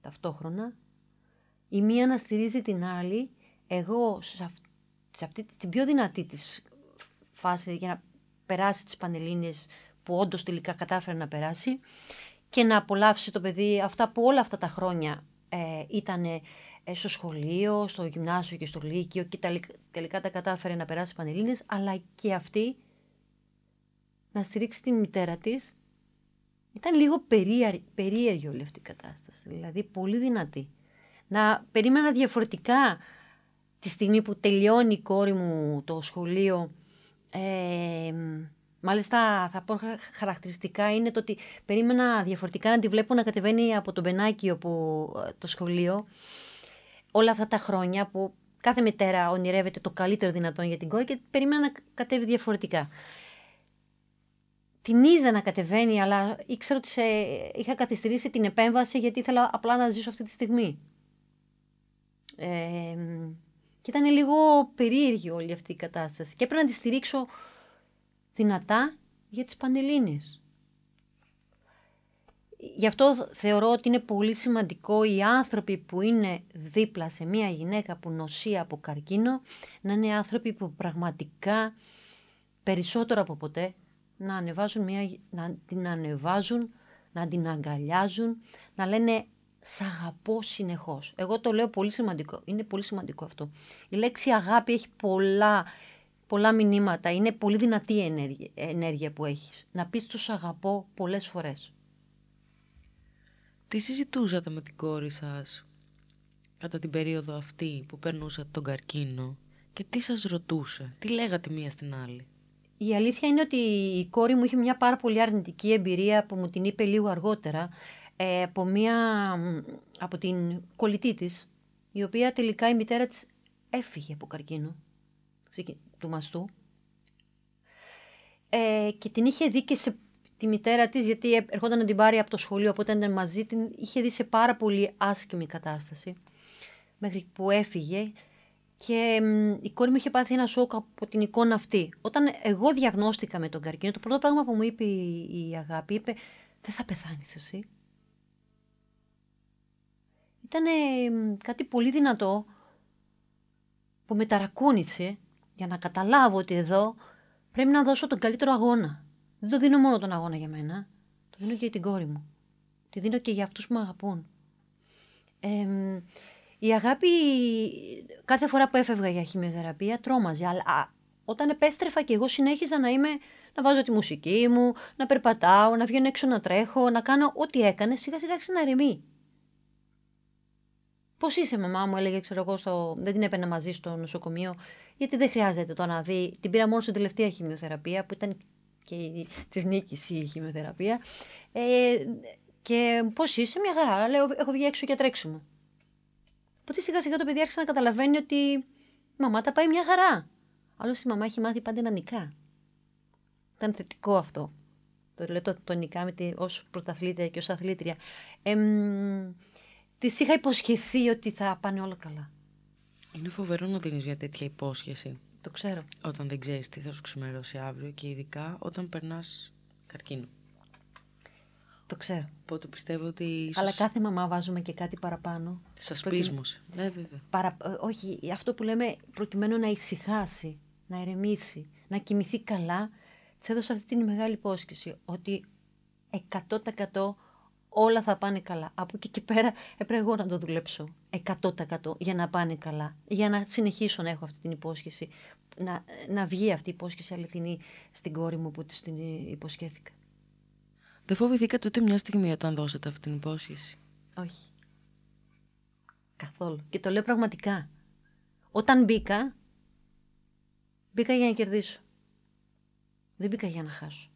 ταυτόχρονα η μία να στηρίζει την άλλη εγώ σε, αυτή την πιο δυνατή της φάση για να περάσει τις Πανελλήνιες που όντως τελικά κατάφερε να περάσει και να απολαύσει το παιδί αυτά που όλα αυτά τα χρόνια ε, ήταν ε, στο σχολείο, στο γυμνάσιο και στο λύκειο και τελικά τα κατάφερε να περάσει Πανελλήνιες, αλλά και αυτή να στηρίξει την μητέρα της. Ήταν λίγο περίεργη όλη αυτή η κατάσταση, δηλαδή πολύ δυνατή. να περίμενα διαφορετικά τη στιγμή που τελειώνει η κόρη μου το σχολείο. Ε, μάλιστα θα πω χαρακτηριστικά είναι το ότι περίμενα διαφορετικά να τη βλέπω να κατεβαίνει από τον Μπενάκιο που, ε, το σχολείο όλα αυτά τα χρόνια που κάθε μητέρα ονειρεύεται το καλύτερο δυνατόν για την κόρη και περίμενα να κατέβει διαφορετικά. Την είδα να κατεβαίνει, αλλά ήξερα ότι σε... είχα καθυστερήσει την επέμβαση γιατί ήθελα απλά να ζήσω αυτή τη στιγμή. Ε, και ήταν λίγο περίεργη όλη αυτή η κατάσταση. Και έπρεπε να τη στηρίξω δυνατά για τις Πανελλήνιες. Γι' αυτό θεωρώ ότι είναι πολύ σημαντικό οι άνθρωποι που είναι δίπλα σε μια γυναίκα που νοσεί από καρκίνο να είναι άνθρωποι που πραγματικά περισσότερο από ποτέ να, ανεβάζουν μια, να την ανεβάζουν, να την αγκαλιάζουν, να λένε «Σ' αγαπώ συνεχώς». Εγώ το λέω πολύ σημαντικό. Είναι πολύ σημαντικό αυτό. Η λέξη αγάπη έχει πολλά, πολλά μηνύματα. Είναι πολύ δυνατή η ενέργεια, ενέργεια που έχεις. Να πεις «Τους αγαπώ» πολλές φορές. Τι συζητούσατε με την κόρη σας κατά την περίοδο αυτή που περνούσατε τον καρκίνο και τι σας ρωτούσε, τι λέγατε μία στην άλλη; Η αλήθεια είναι ότι η κόρη μου είχε μια πάρα πολύ αρνητική εμπειρία που μου την είπε λίγο αργότερα ε, από, μια, από την κολλητή της, η οποία τελικά η μητέρα της έφυγε από καρκίνο του μαστού ε, και την είχε δει και σε τη μητέρα της, γιατί ερχόταν να την πάρει από το σχολείο, οπότε ήταν μαζί, την είχε δει σε πάρα πολύ άσχημη κατάσταση, μέχρι που έφυγε και η κόρη μου είχε πάθει ένα σοκ από την εικόνα αυτή. Όταν εγώ διαγνώστηκα με τον καρκίνο, το πρώτο πράγμα που μου είπε η, η αγάπη, είπε «Δεν θα πεθάνεις εσύ». Ήταν κάτι πολύ δυνατό που με ταρακούνησε για να καταλάβω ότι εδώ πρέπει να δώσω τον καλύτερο αγώνα. Δεν το δίνω μόνο τον αγώνα για μένα. Το δίνω και για την κόρη μου. Τη δίνω και για αυτούς που με αγαπούν. η αγάπη κάθε φορά που έφευγα για χημειοθεραπεία τρόμαζε. Αλλά όταν επέστρεφα και εγώ συνέχιζα να είμαι, να βάζω τη μουσική μου, να περπατάω, να βγαίνω έξω να τρέχω, να κάνω ό,τι έκανε, σιγά σιγά ξαναρεμεί. Πώς είσαι, μαμά μου, έλεγε, ξέρω εγώ, στο... δεν την έπαιρνα μαζί στο νοσοκομείο, γιατί δεν χρειάζεται το να δει. Την πήρα μόνο στην τελευταία χημειοθεραπεία, που ήταν και της νίκης η χημειοθεραπεία. Ε, και πώς είσαι, μια χαρά. Λέω, έχω βγει έξω για τρέξιμο. Οπότε σιγά σιγά το παιδί άρχισε να καταλαβαίνει ότι η μαμά τα πάει μια χαρά. Άλλωστε η μαμά έχει μάθει πάντα να νικά. Ήταν θετικό αυτό. Το λέω το, το νικά με τη, ως πρωταθλήτρια και ως αθλήτρια. Ε, Της είχα υποσχεθεί ότι θα πάνε όλα καλά. Είναι φοβερό να δίνεις μια τέτοια υπόσχεση. Το ξέρω. Όταν δεν ξέρεις τι θα σου ξημερώσει αύριο και ειδικά όταν περνάς καρκίνο. Το ξέρω. Οπότε πιστεύω ότι. Ίσως... Αλλά κάθε μαμά βάζουμε και κάτι παραπάνω. Σα πείσμωσε. Ναι, βέβαια. Παρα... Ε, όχι, αυτό που λέμε προκειμένου να ησυχάσει, να ερεμήσει, να κοιμηθεί καλά, της έδωσα αυτή την μεγάλη υπόσχεση ότι 100% όλα θα πάνε καλά. Από εκεί και πέρα έπρεπε εγώ να το δουλέψω 100% για να πάνε καλά. Για να συνεχίσω να έχω αυτή την υπόσχεση. Να, να βγει αυτή η υπόσχεση αληθινή στην κόρη μου που της την υποσχέθηκα. Δεν φοβηθήκατε ούτε μια στιγμή όταν δώσατε αυτή την υπόσχεση. Όχι. Καθόλου. Και το λέω πραγματικά. Όταν μπήκα, μπήκα για να κερδίσω. Δεν μπήκα για να χάσω.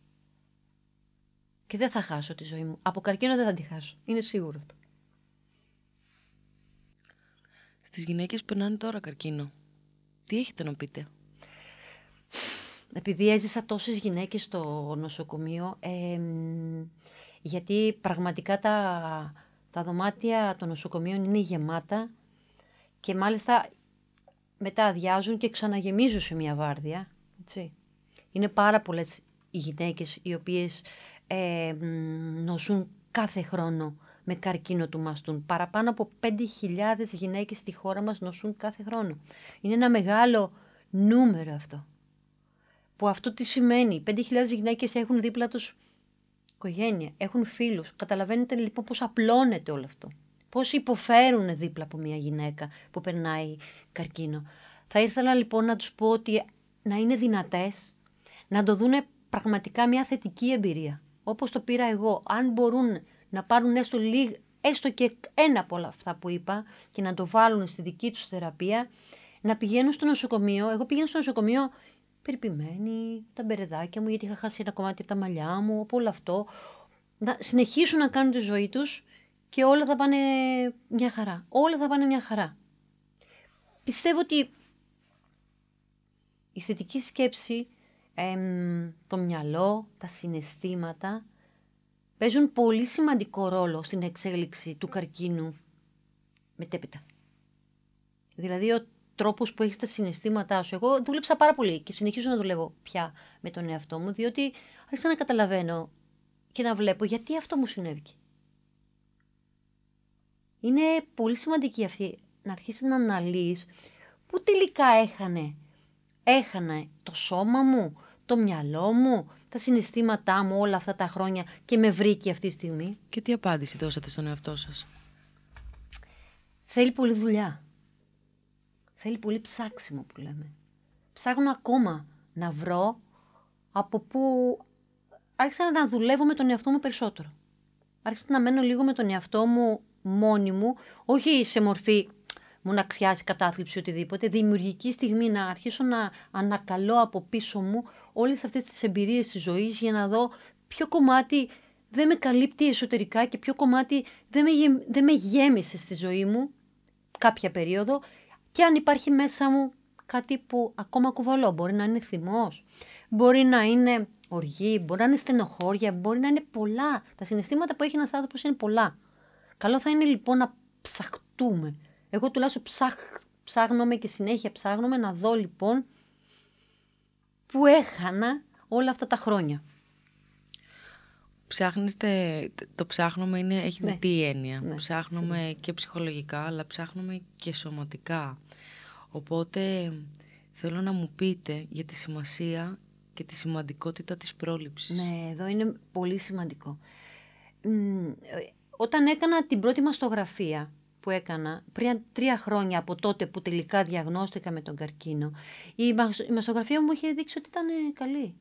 Και δεν θα χάσω τη ζωή μου. Από καρκίνο δεν θα τη χάσω. Είναι σίγουρο αυτό. Στις γυναίκες που περνάνε τώρα καρκίνο, τι έχετε να πείτε; Επειδή έζησα τόσες γυναίκες στο νοσοκομείο, γιατί πραγματικά τα, τα δωμάτια των νοσοκομείων είναι γεμάτα και μάλιστα μετά αδειάζουν και ξαναγεμίζουν σε μια βάρδια. Έτσι. Είναι πάρα πολλές οι γυναίκες οι οποίες ε, νοσούν κάθε χρόνο με καρκίνο του μαστούν. Παραπάνω από 5.000 γυναίκες στη χώρα μας νοσούν κάθε χρόνο. Είναι ένα μεγάλο νούμερο αυτό. Που αυτό τι σημαίνει; 5.000 γυναίκες έχουν δίπλα τους οικογένεια, έχουν φίλους. Καταλαβαίνετε λοιπόν πώς απλώνεται όλο αυτό. Πώς υποφέρουν δίπλα από μια γυναίκα που περνάει καρκίνο. Θα ήθελα λοιπόν να τους πω ότι να είναι δυνατές, να το δούνε πραγματικά μια θετική εμπειρία όπως το πήρα εγώ, αν μπορούν να πάρουν έστω έστω και ένα από όλα αυτά που είπα και να το βάλουν στη δική τους θεραπεία, να πηγαίνουν στο νοσοκομείο. Εγώ πήγαινα στο νοσοκομείο περιποιημένη, τα μπερεδάκια μου, γιατί είχα χάσει ένα κομμάτι από τα μαλλιά μου, από όλο αυτό. Να συνεχίσουν να κάνουν τη ζωή τους και όλα θα πάνε μια χαρά. Όλα θα πάνε μια χαρά. Πιστεύω ότι η θετική σκέψη, το μυαλό, τα συναισθήματα παίζουν πολύ σημαντικό ρόλο στην εξέλιξη του καρκίνου μετέπειτα. Δηλαδή ο τρόπος που έχεις τα συναισθήματά σου. Εγώ δούλεψα πάρα πολύ και συνεχίζω να δουλεύω πια με τον εαυτό μου, διότι άρχισα να καταλαβαίνω και να βλέπω γιατί αυτό μου συνέβη. Είναι πολύ σημαντική αυτή να αρχίσεις να αναλύεις που τελικά έχανε. Έχανε το σώμα μου, το μυαλό μου, τα συναισθήματά μου όλα αυτά τα χρόνια και με βρήκε αυτή τη στιγμή. Και τι απάντηση δώσατε στον εαυτό σας; Θέλει πολύ δουλειά. Θέλει πολύ ψάξιμο που λέμε. Ψάχνω ακόμα να βρω από πού άρχισα να δουλεύω με τον εαυτό μου περισσότερο. Άρχισα να μένω λίγο με τον εαυτό μου μόνη μου, όχι σε μορφή μοναξιάς, κατάθλιψη, οτιδήποτε, δημιουργική στιγμή να αρχίσω να ανακαλώ από πίσω μου όλες αυτές τις εμπειρίες της ζωής για να δω ποιο κομμάτι δεν με καλύπτει εσωτερικά και ποιο κομμάτι δεν με, δεν με γέμισε στη ζωή μου κάποια περίοδο και αν υπάρχει μέσα μου κάτι που ακόμα κουβαλώ. Μπορεί να είναι θυμός, μπορεί να είναι οργή, μπορεί να είναι στενοχώρια, μπορεί να είναι πολλά. Τα συναισθήματα που έχει ένας άνθρωπος είναι πολλά. Καλό θα είναι λοιπόν να ψαχτούμε. Εγώ τουλάχιστον ψάχ, ψάχνομαι και συνέχεια ψάχνομαι να δω λοιπόν που έχανα όλα αυτά τα χρόνια. Ψάχνεστε, το ψάχνουμε είναι, έχει ναι. δει έννοια. Ναι, ψάχνουμε και ψυχολογικά, αλλά ψάχνουμε και σωματικά. Οπότε θέλω να μου πείτε για τη σημασία και τη σημαντικότητα της πρόληψης. Ναι, εδώ είναι πολύ σημαντικό. Όταν έκανα την πρώτη μαστογραφία που έκανα πριν τρία χρόνια από τότε που τελικά διαγνώστηκα με τον καρκίνο, η, μαστογραφία μου είχε δείξει ότι ήταν καλή.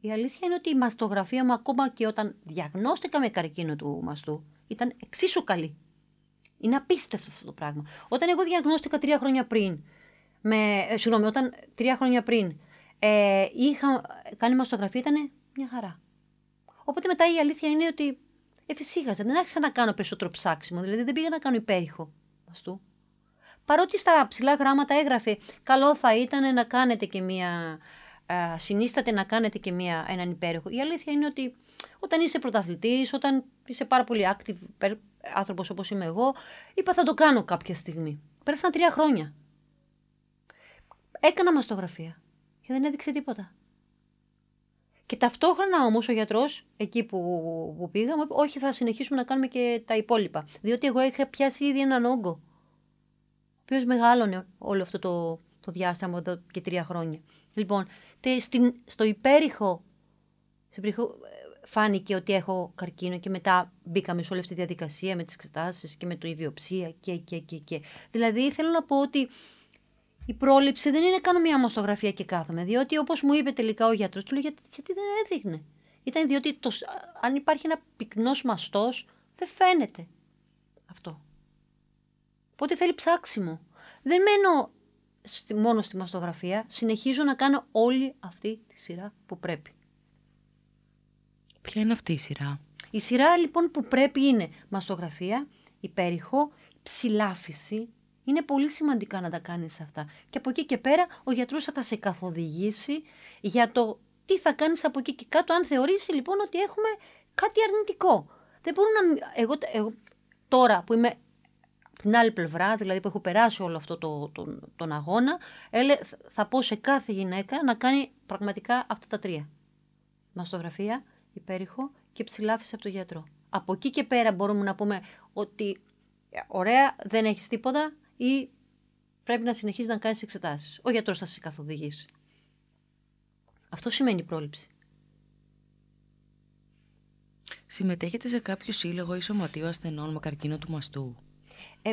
Η αλήθεια είναι ότι η μαστογραφία μου ακόμα και όταν διαγνώστηκα με καρκίνο του μαστού ήταν εξίσου καλή. Είναι απίστευτο αυτό το πράγμα. Όταν εγώ διαγνώστηκα τρία χρόνια πριν, με, ε, συγγνώμη, όταν τρία χρόνια πριν ε, είχα κάνει μαστογραφία ήταν μια χαρά. Οπότε μετά η αλήθεια είναι ότι εφησύχασα. Δεν άρχισα να κάνω περισσότερο ψάξιμο. Δηλαδή δεν πήγα να κάνω υπέρηχο μαστού. Παρότι στα ψηλά γράμματα έγραφε καλό θα ήταν να κάνετε και μία. Α, συνίσταται να κάνετε και μία, έναν υπέρηχο. Η αλήθεια είναι ότι όταν είσαι πρωταθλητής, όταν είσαι πάρα πολύ active άνθρωπος όπως είμαι εγώ, είπα θα το κάνω κάποια στιγμή. Πέρασαν τρία χρόνια. Έκανα μαστογραφία και δεν έδειξε τίποτα. Και ταυτόχρονα όμως ο γιατρός, εκεί που, που πήγα, μου είπε: Όχι, θα συνεχίσουμε να κάνουμε και τα υπόλοιπα. Διότι εγώ είχα πιάσει ήδη έναν όγκο. Ο οποίος μεγάλωνε όλο αυτό το, το διάστημα εδώ και τρία χρόνια. Λοιπόν, τε, στην, στο υπέρηχο, φάνηκε ότι έχω καρκίνο και μετά μπήκαμε σε όλη αυτή τη διαδικασία με τις εξετάσεις και με το ιδιοψία και, και, και, και. Δηλαδή θέλω να πω ότι η πρόληψη δεν είναι κάνω μια μαστογραφία και κάθομαι. Διότι όπως μου είπε τελικά ο γιατρός, του λέει γιατί, γιατί δεν έδειχνε. Ήταν διότι το, αν υπάρχει ένα πυκνός μαστός, δεν φαίνεται αυτό. Οπότε θέλει ψάξιμο. Δεν μένω μόνο στη μαστογραφία, συνεχίζω να κάνω όλη αυτή τη σειρά που πρέπει. Ποια είναι αυτή η σειρά; Η σειρά λοιπόν που πρέπει είναι μαστογραφία, υπέρηχο, ψηλάφιση, είναι πολύ σημαντικά να τα κάνεις αυτά. Και από εκεί και πέρα ο γιατρός θα σε καθοδηγήσει για το τι θα κάνεις από εκεί και κάτω αν θεωρήσει λοιπόν ότι έχουμε κάτι αρνητικό. Δεν μπορούν να... Εγώ, εγώ τώρα που είμαι την άλλη πλευρά, δηλαδή που έχω περάσει όλο αυτό το, τον, τον αγώνα, έλε, θα πω σε κάθε γυναίκα να κάνει πραγματικά αυτά τα τρία. Μαστογραφία, υπέρηχο και ψηλάφιση από τον γιατρό. Από εκεί και πέρα μπορούμε να πούμε ότι ε, ωραία, δεν έχεις τίποτα, ή πρέπει να συνεχίσει να κάνεις εξετάσεις. Ο γιατρός θα σε καθοδηγήσει. Αυτό σημαίνει πρόληψη. Συμμετέχετε σε κάποιο σύλλογο ή σωματείο ασθενών με καρκίνο του μαστού; Ε,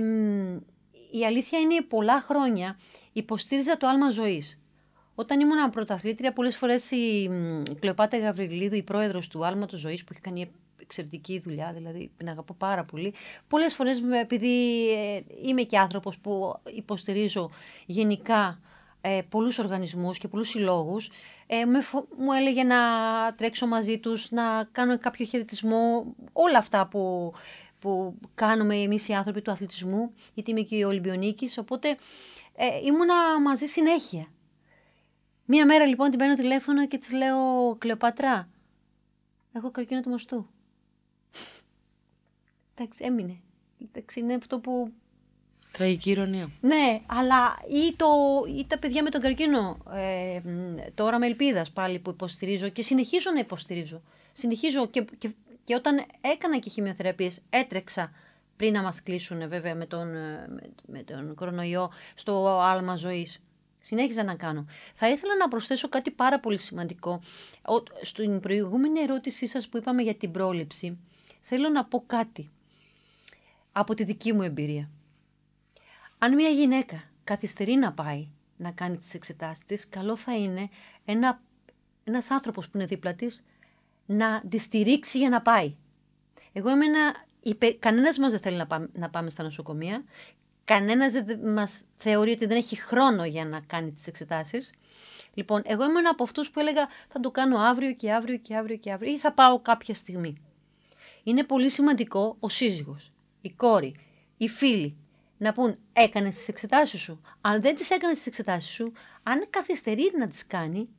η αλήθεια είναι πολλά χρόνια υποστήριζα το άλμα ζωής. Όταν ήμουν πρωταθλήτρια, πολλές φορές η Κλεοπάτα Γαβριλίδου, η πρόεδρος του άλματος ζωής, που έχει κάνει εξαιρετική δουλειά, δηλαδή την αγαπώ πάρα πολύ. Πολλές φορές επειδή ε, είμαι και άνθρωπος που υποστηρίζω γενικά ε, πολλούς οργανισμούς και πολλούς συλλόγους, ε, μου έλεγε να τρέξω μαζί τους, να κάνω κάποιο χαιρετισμό, όλα αυτά που, που κάνουμε εμείς οι άνθρωποι του αθλητισμού, γιατί είμαι και η Ολυμπιονίκης, οπότε ε, ήμουνα μαζί συνέχεια. Μία μέρα λοιπόν την παίρνω τηλέφωνο και της λέω «Κλεοπατρά, έχω καρκίνο του μοστού». Εντάξει, έμεινε. Εντάξει, είναι αυτό που Τραγική ηρωνία. Ναι, αλλά ή, το, ή τα παιδιά με τον καρκίνο, ε, το όραμα ελπίδας πάλι που υποστηρίζω και συνεχίζω να υποστηρίζω. Συνεχίζω και, και, και όταν έκανα και χημειοθεραπείες έτρεξα πριν να μας κλείσουν βέβαια με τον, ε, με, με τον κορονοϊό στο άλμα ζωής. Συνέχιζα να κάνω. Θα ήθελα να προσθέσω κάτι πάρα πολύ σημαντικό. Στην προηγούμενη ερώτησή σας που είπαμε για την πρόληψη, θέλω να πω κάτι από τη δική μου εμπειρία. Αν μια γυναίκα καθυστερεί να πάει να κάνει τις εξετάσεις της, καλό θα είναι ένα, ένας άνθρωπος που είναι δίπλα της να τη στηρίξει για να πάει. Εγώ είμαι ένα... Κανένας μας δεν θέλει να πάμε, να πάμε στα νοσοκομεία. Κανένας δεν μας θεωρεί ότι δεν έχει χρόνο για να κάνει τις εξετάσεις. Λοιπόν, εγώ είμαι ένα από αυτούς που έλεγα θα το κάνω αύριο και αύριο και αύριο και αύριο ή θα πάω κάποια στιγμή. Είναι πολύ σημαντικό ο σύζυγος, η κόρη, οι φίλοι, να πούν έκανες τις εξετάσεις σου. Αν δεν τις έκανες τις εξετάσεις σου, αν καθυστερεί να τις κάνει,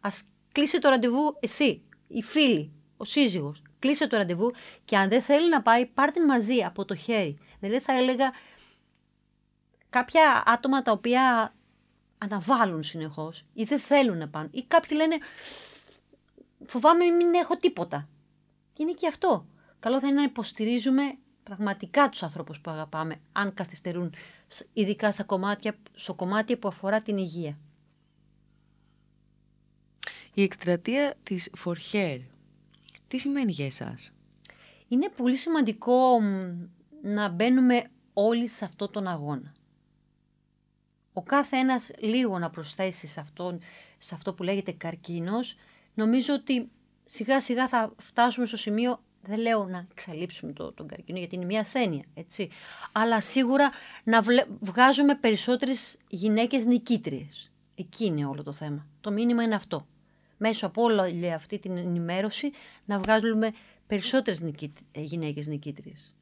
ας κλείσει το ραντεβού εσύ, η φίλη, ο σύζυγος. Κλείσε το ραντεβού και αν δεν θέλει να πάει, πάρ την μαζί από το χέρι. Δηλαδή θα έλεγα κάποια άτομα τα οποία αναβάλουν συνεχώς ή δεν θέλουν να πάνε. Ή κάποιοι λένε φοβάμαι μην έχω τίποτα. Και είναι και αυτό. Καλό θα είναι να υποστηρίζουμε πραγματικά τους ανθρώπους που αγαπάμε, αν καθυστερούν, ειδικά στα κομμάτια, στο κομμάτι που αφορά την υγεία. Η εκστρατεία της For τι σημαίνει για εσάς; Είναι πολύ σημαντικό να μπαίνουμε όλοι σε αυτόν τον αγώνα. Ο κάθε ένας λίγο να προσθέσει σε, αυτόν, σε αυτό που λέγεται καρκίνος, νομίζω ότι σιγά σιγά θα φτάσουμε στο σημείο δεν λέω να εξαλείψουμε το, τον καρκίνο γιατί είναι μια ασθένεια, έτσι. Αλλά σίγουρα να βγάζουμε περισσότερες γυναίκες νικήτριες. Εκεί είναι όλο το θέμα. Το μήνυμα είναι αυτό. Μέσω από όλη αυτή την ενημέρωση να βγάζουμε περισσότερες νικήτ... γυναίκες νικήτριες.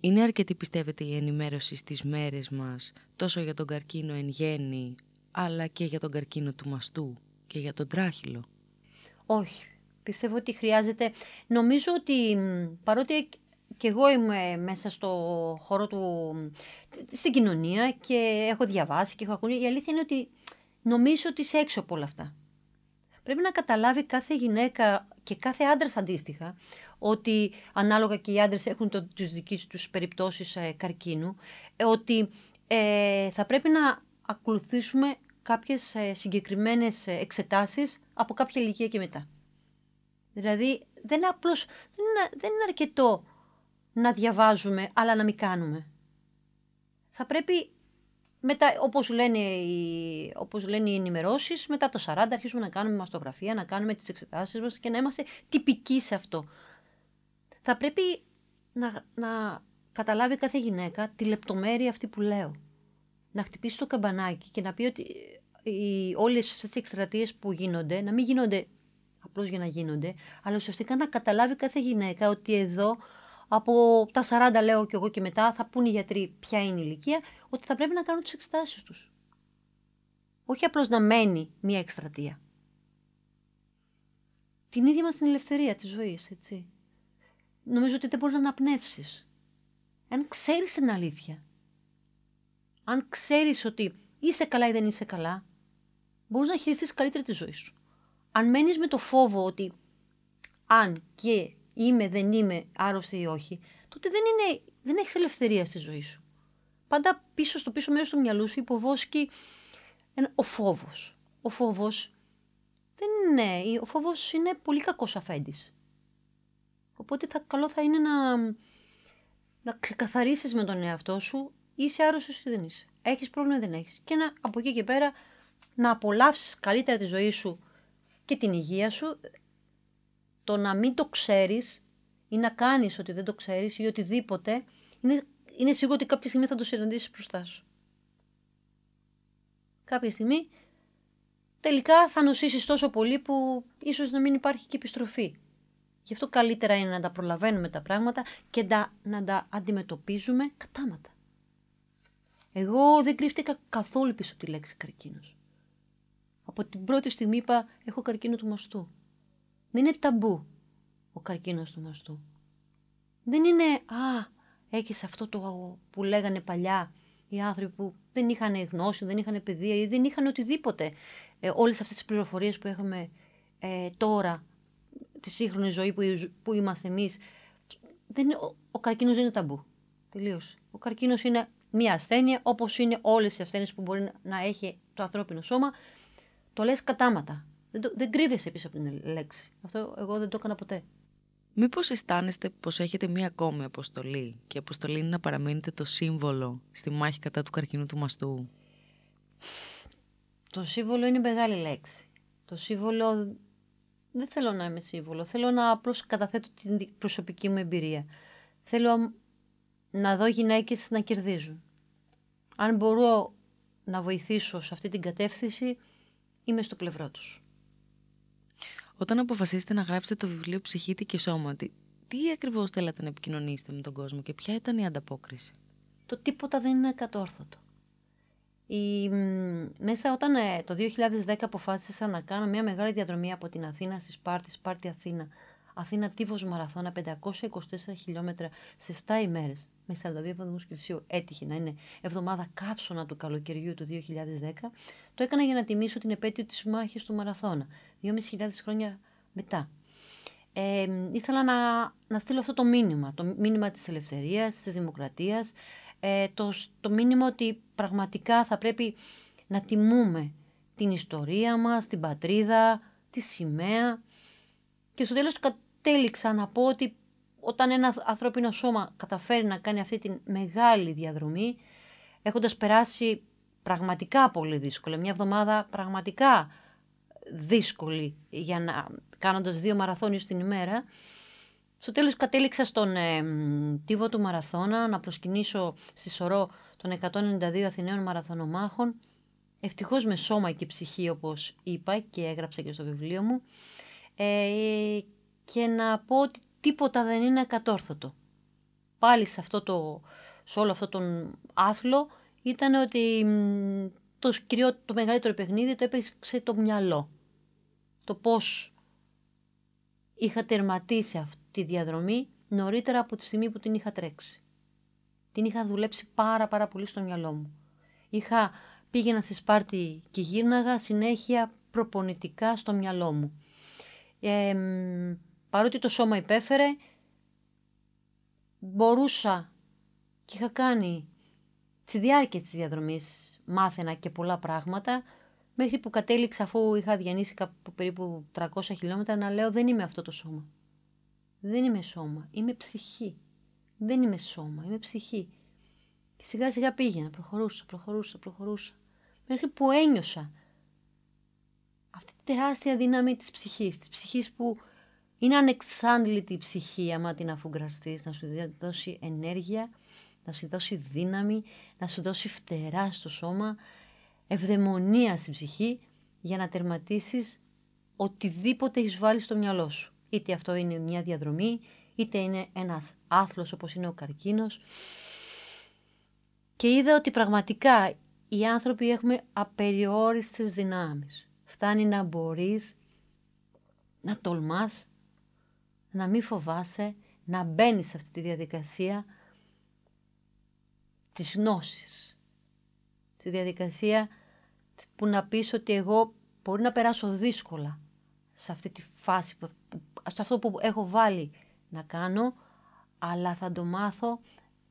Είναι αρκετή πιστεύετε η ενημέρωση στις μέρες μας τόσο για τον καρκίνο εν γέννη αλλά και για τον καρκίνο του μαστού και για τον τράχυλο; Όχι. Πιστεύω ότι χρειάζεται. Νομίζω ότι παρότι και εγώ είμαι μέσα στο χώρο του, στην κοινωνία και έχω διαβάσει και έχω ακούσει, η αλήθεια είναι ότι νομίζω ότι είσαι έξω από όλα αυτά. Πρέπει να καταλάβει κάθε γυναίκα και κάθε άντρας αντίστοιχα ότι ανάλογα και οι άντρες έχουν το, τις δικές τους περιπτώσεις ε, καρκίνου, ε, ότι ε, θα πρέπει να ακολουθήσουμε κάποιες ε, συγκεκριμένες εξετάσεις από κάποια ηλικία και μετά. Δηλαδή δεν είναι απλώς, δεν είναι, δεν είναι αρκετό να διαβάζουμε αλλά να μην κάνουμε. Θα πρέπει μετά, όπως λένε, οι, όπως λένε οι ενημερώσεις, μετά το 40 αρχίσουμε να κάνουμε μαστογραφία, να κάνουμε τις εξετάσεις μας και να είμαστε τυπικοί σε αυτό. Θα πρέπει να, να καταλάβει κάθε γυναίκα τη λεπτομέρεια αυτή που λέω. Να χτυπήσει το καμπανάκι και να πει ότι οι, όλες αυτές τις εκστρατείες που γίνονται, να μην γίνονται απλώς για να γίνονται, αλλά ουσιαστικά να καταλάβει κάθε γυναίκα ότι εδώ από τα 40 λέω και εγώ και μετά θα πούν οι γιατροί ποια είναι η ηλικία, ότι θα πρέπει να κάνουν τις εξετάσεις τους. Όχι απλώς να μένει μια εκστρατεία. Την ίδια μας την ελευθερία της ζωής, έτσι. Νομίζω ότι δεν μπορείς να αναπνεύσεις. Αν ξέρεις την αλήθεια, αν ξέρεις ότι είσαι καλά ή δεν είσαι καλά, μπορείς να χειριστείς καλύτερα τη ζωή σου αν μένεις με το φόβο ότι αν και είμαι, δεν είμαι άρρωστη ή όχι, τότε δεν, είναι, δεν έχεις ελευθερία στη ζωή σου. Πάντα πίσω στο πίσω μέρος του μυαλού σου υποβόσκει ο φόβος. Ο φόβος δεν είναι, ο φόβος είναι πολύ κακός αφέντης. Οπότε θα, καλό θα είναι να, να ξεκαθαρίσεις με τον εαυτό σου είσαι άρρωστος ή δεν είσαι. Έχεις πρόβλημα ή δεν έχεις. Και να, από εκεί και πέρα να απολαύσεις καλύτερα τη ζωή σου και την υγεία σου, το να μην το ξέρεις ή να κάνεις ότι δεν το ξέρεις ή οτιδήποτε, είναι, είναι σίγουρο ότι κάποια στιγμή θα το συναντήσεις μπροστά σου. Κάποια στιγμή τελικά θα νοσήσεις τόσο πολύ που ίσως να μην υπάρχει και επιστροφή. Γι' αυτό καλύτερα είναι να τα προλαβαίνουμε τα πράγματα και να τα αντιμετωπίζουμε κατάματα. Εγώ δεν κρύφτηκα καθόλου πίσω από τη λέξη καρκίνος. Από την πρώτη στιγμή είπα έχω καρκίνο του μαστού. Δεν είναι ταμπού ο καρκίνος του μαστού. Δεν είναι «Α, έχεις αυτό το που λέγανε παλιά οι άνθρωποι που δεν είχαν γνώση, δεν είχαν παιδεία ή δεν είχαν οτιδήποτε. Ε, όλες αυτές τις πληροφορίες που έχουμε ε, τώρα, τη σύγχρονη ζωή που, που είμαστε εμείς, δεν, ο, ο καρκίνος δεν είναι ταμπού. Τελείωσε. Ο καρκίνος είναι μία ασθένεια, όπως είναι όλες οι ασθένειες που μπορεί να έχει το ανθρώπινο σώμα. Το λες κατάματα. Δεν, το, δεν κρύβεσαι πίσω από την λέξη. Αυτό εγώ δεν το έκανα ποτέ. Μήπως αισθάνεστε πως έχετε μία ακόμη αποστολή και η αποστολή είναι να παραμείνετε το σύμβολο στη μάχη κατά του καρκίνου του μαστού; Το σύμβολο είναι μεγάλη λέξη. Το σύμβολο δεν θέλω να είμαι σύμβολο. Θέλω να απλώς καταθέτω την προσωπική μου εμπειρία. Θέλω να δω γυναίκες να κερδίζουν. Αν μπορώ να βοηθήσω σε αυτή την κατεύθυνση, είμαι στο πλευρό τους. Όταν αποφασίσετε να γράψετε το βιβλίο «Ψυχήτη και σώματι», τι ακριβώς θέλατε να επικοινωνήσετε με τον κόσμο και ποια ήταν η ανταπόκριση; Το τίποτα δεν είναι κατόρθωτο. Η, μέσα όταν ε, το 2010 αποφάσισα να κάνω μια μεγάλη διαδρομή από την Αθήνα στη Σπάρτη, Σπάρτη Αθήνα, Αθήνα Τύφος Μαραθώνα, 524 χιλιόμετρα σε 7 ημέρες, με 42 βαθμούς Κελσίου. Έτυχε να είναι εβδομάδα καύσωνα του καλοκαιριού του 2010, το έκανα για να τιμήσω την επέτειο της μάχης του Μαραθώνα, 2.500 χρόνια μετά. Ε, ήθελα να, να στείλω αυτό το μήνυμα, το μήνυμα της ελευθερίας, της δημοκρατίας, ε, το, το μήνυμα ότι πραγματικά θα πρέπει να τιμούμε την ιστορία μας, την πατρίδα, τη σημαία και στο τέλος κατέληξα να πω ότι όταν ένα ανθρώπινο σώμα καταφέρει να κάνει αυτή τη μεγάλη διαδρομή, έχοντας περάσει πραγματικά πολύ δύσκολα, μια εβδομάδα πραγματικά δύσκολη για να κάνοντας δύο μαραθώνιους την ημέρα, στο τέλος κατέληξα στον ε, τύβο του μαραθώνα να προσκυνήσω στη σωρό των 192 Αθηναίων μαραθωνομάχων, ευτυχώς με σώμα και ψυχή όπως είπα και έγραψα και στο βιβλίο μου, ε, και να πω ότι τίποτα δεν είναι ακατόρθωτο. Πάλι σε, αυτό το, σε όλο αυτό τον άθλο ήταν ότι το, κυρίω, το μεγαλύτερο παιχνίδι το έπαιξε το μυαλό. Το πώς είχα τερματίσει αυτή τη διαδρομή νωρίτερα από τη στιγμή που την είχα τρέξει. Την είχα δουλέψει πάρα πάρα πολύ στο μυαλό μου. Είχα πήγαινα στη Σπάρτη και γύρναγα συνέχεια προπονητικά στο μυαλό μου. Ε, παρότι το σώμα υπέφερε, μπορούσα και είχα κάνει στη διάρκεια της διαδρομής μάθαινα και πολλά πράγματα μέχρι που κατέληξα αφού είχα διανύσει περίπου 300 χιλιόμετρα να λέω δεν είμαι αυτό το σώμα. Δεν είμαι σώμα, είμαι ψυχή. Δεν είμαι σώμα, είμαι ψυχή. Και σιγά σιγά πήγαινα, προχωρούσα, προχωρούσα, προχωρούσα. Μέχρι που ένιωσα αυτή τη τεράστια δύναμη της ψυχής. Της ψυχής που είναι ανεξάντλητη η ψυχή άμα την αφουγκραστείς, να σου δώσει ενέργεια, να σου δώσει δύναμη, να σου δώσει φτερά στο σώμα, ευδαιμονία στην ψυχή για να τερματίσεις οτιδήποτε έχεις βάλει στο μυαλό σου. Είτε αυτό είναι μια διαδρομή, είτε είναι ένας άθλος όπως είναι ο καρκίνος. Και είδα ότι πραγματικά οι άνθρωποι έχουμε απεριόριστες δυνάμεις. Φτάνει να μπορείς να τολμάς, να μην φοβάσαι, να μπαίνεις σε αυτή τη διαδικασία της γνώσης. Τη διαδικασία που να πεις ότι εγώ μπορεί να περάσω δύσκολα σε αυτή τη φάση, που, σε αυτό που έχω βάλει να κάνω, αλλά θα το μάθω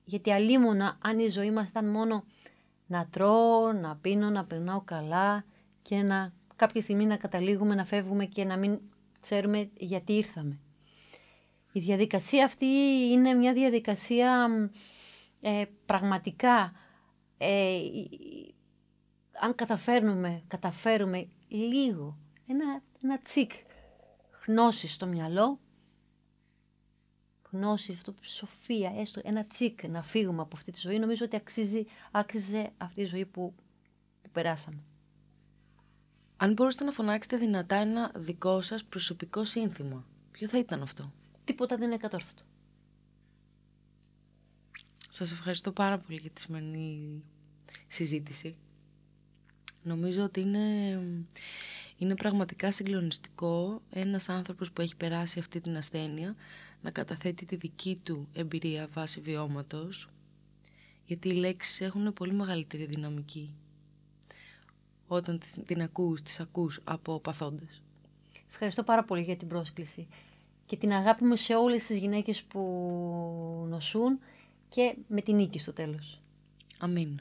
γιατί αλίμονα αν η ζωή μας ήταν μόνο να τρώω, να πίνω, να περνάω καλά και να κάποια στιγμή να καταλήγουμε, να φεύγουμε και να μην ξέρουμε γιατί ήρθαμε. Η διαδικασία αυτή είναι μια διαδικασία ε, πραγματικά ε, αν καταφέρνουμε, καταφέρουμε λίγο, ένα, ένα τσικ γνώση στο μυαλό, γνώση, αυτό, σοφία, έστω ένα τσικ να φύγουμε από αυτή τη ζωή, νομίζω ότι αξίζει, άξιζε αυτή η ζωή που, που περάσαμε. Αν μπορούσατε να φωνάξετε δυνατά ένα δικό σας προσωπικό σύνθημα, ποιο θα ήταν αυτό; Τίποτα δεν είναι κατόρθωτο. Σας ευχαριστώ πάρα πολύ για τη σημερινή συζήτηση. Νομίζω ότι είναι, είναι πραγματικά συγκλονιστικό ένας άνθρωπος που έχει περάσει αυτή την ασθένεια να καταθέτει τη δική του εμπειρία βάσει βιώματος γιατί οι λέξεις έχουν πολύ μεγαλύτερη δυναμική όταν την ακούς, τις ακούς από παθόντες. Ευχαριστώ πάρα πολύ για την πρόσκληση και την αγάπη μου σε όλες τις γυναίκες που νοσούν και με την νίκη στο τέλος. Αμήν.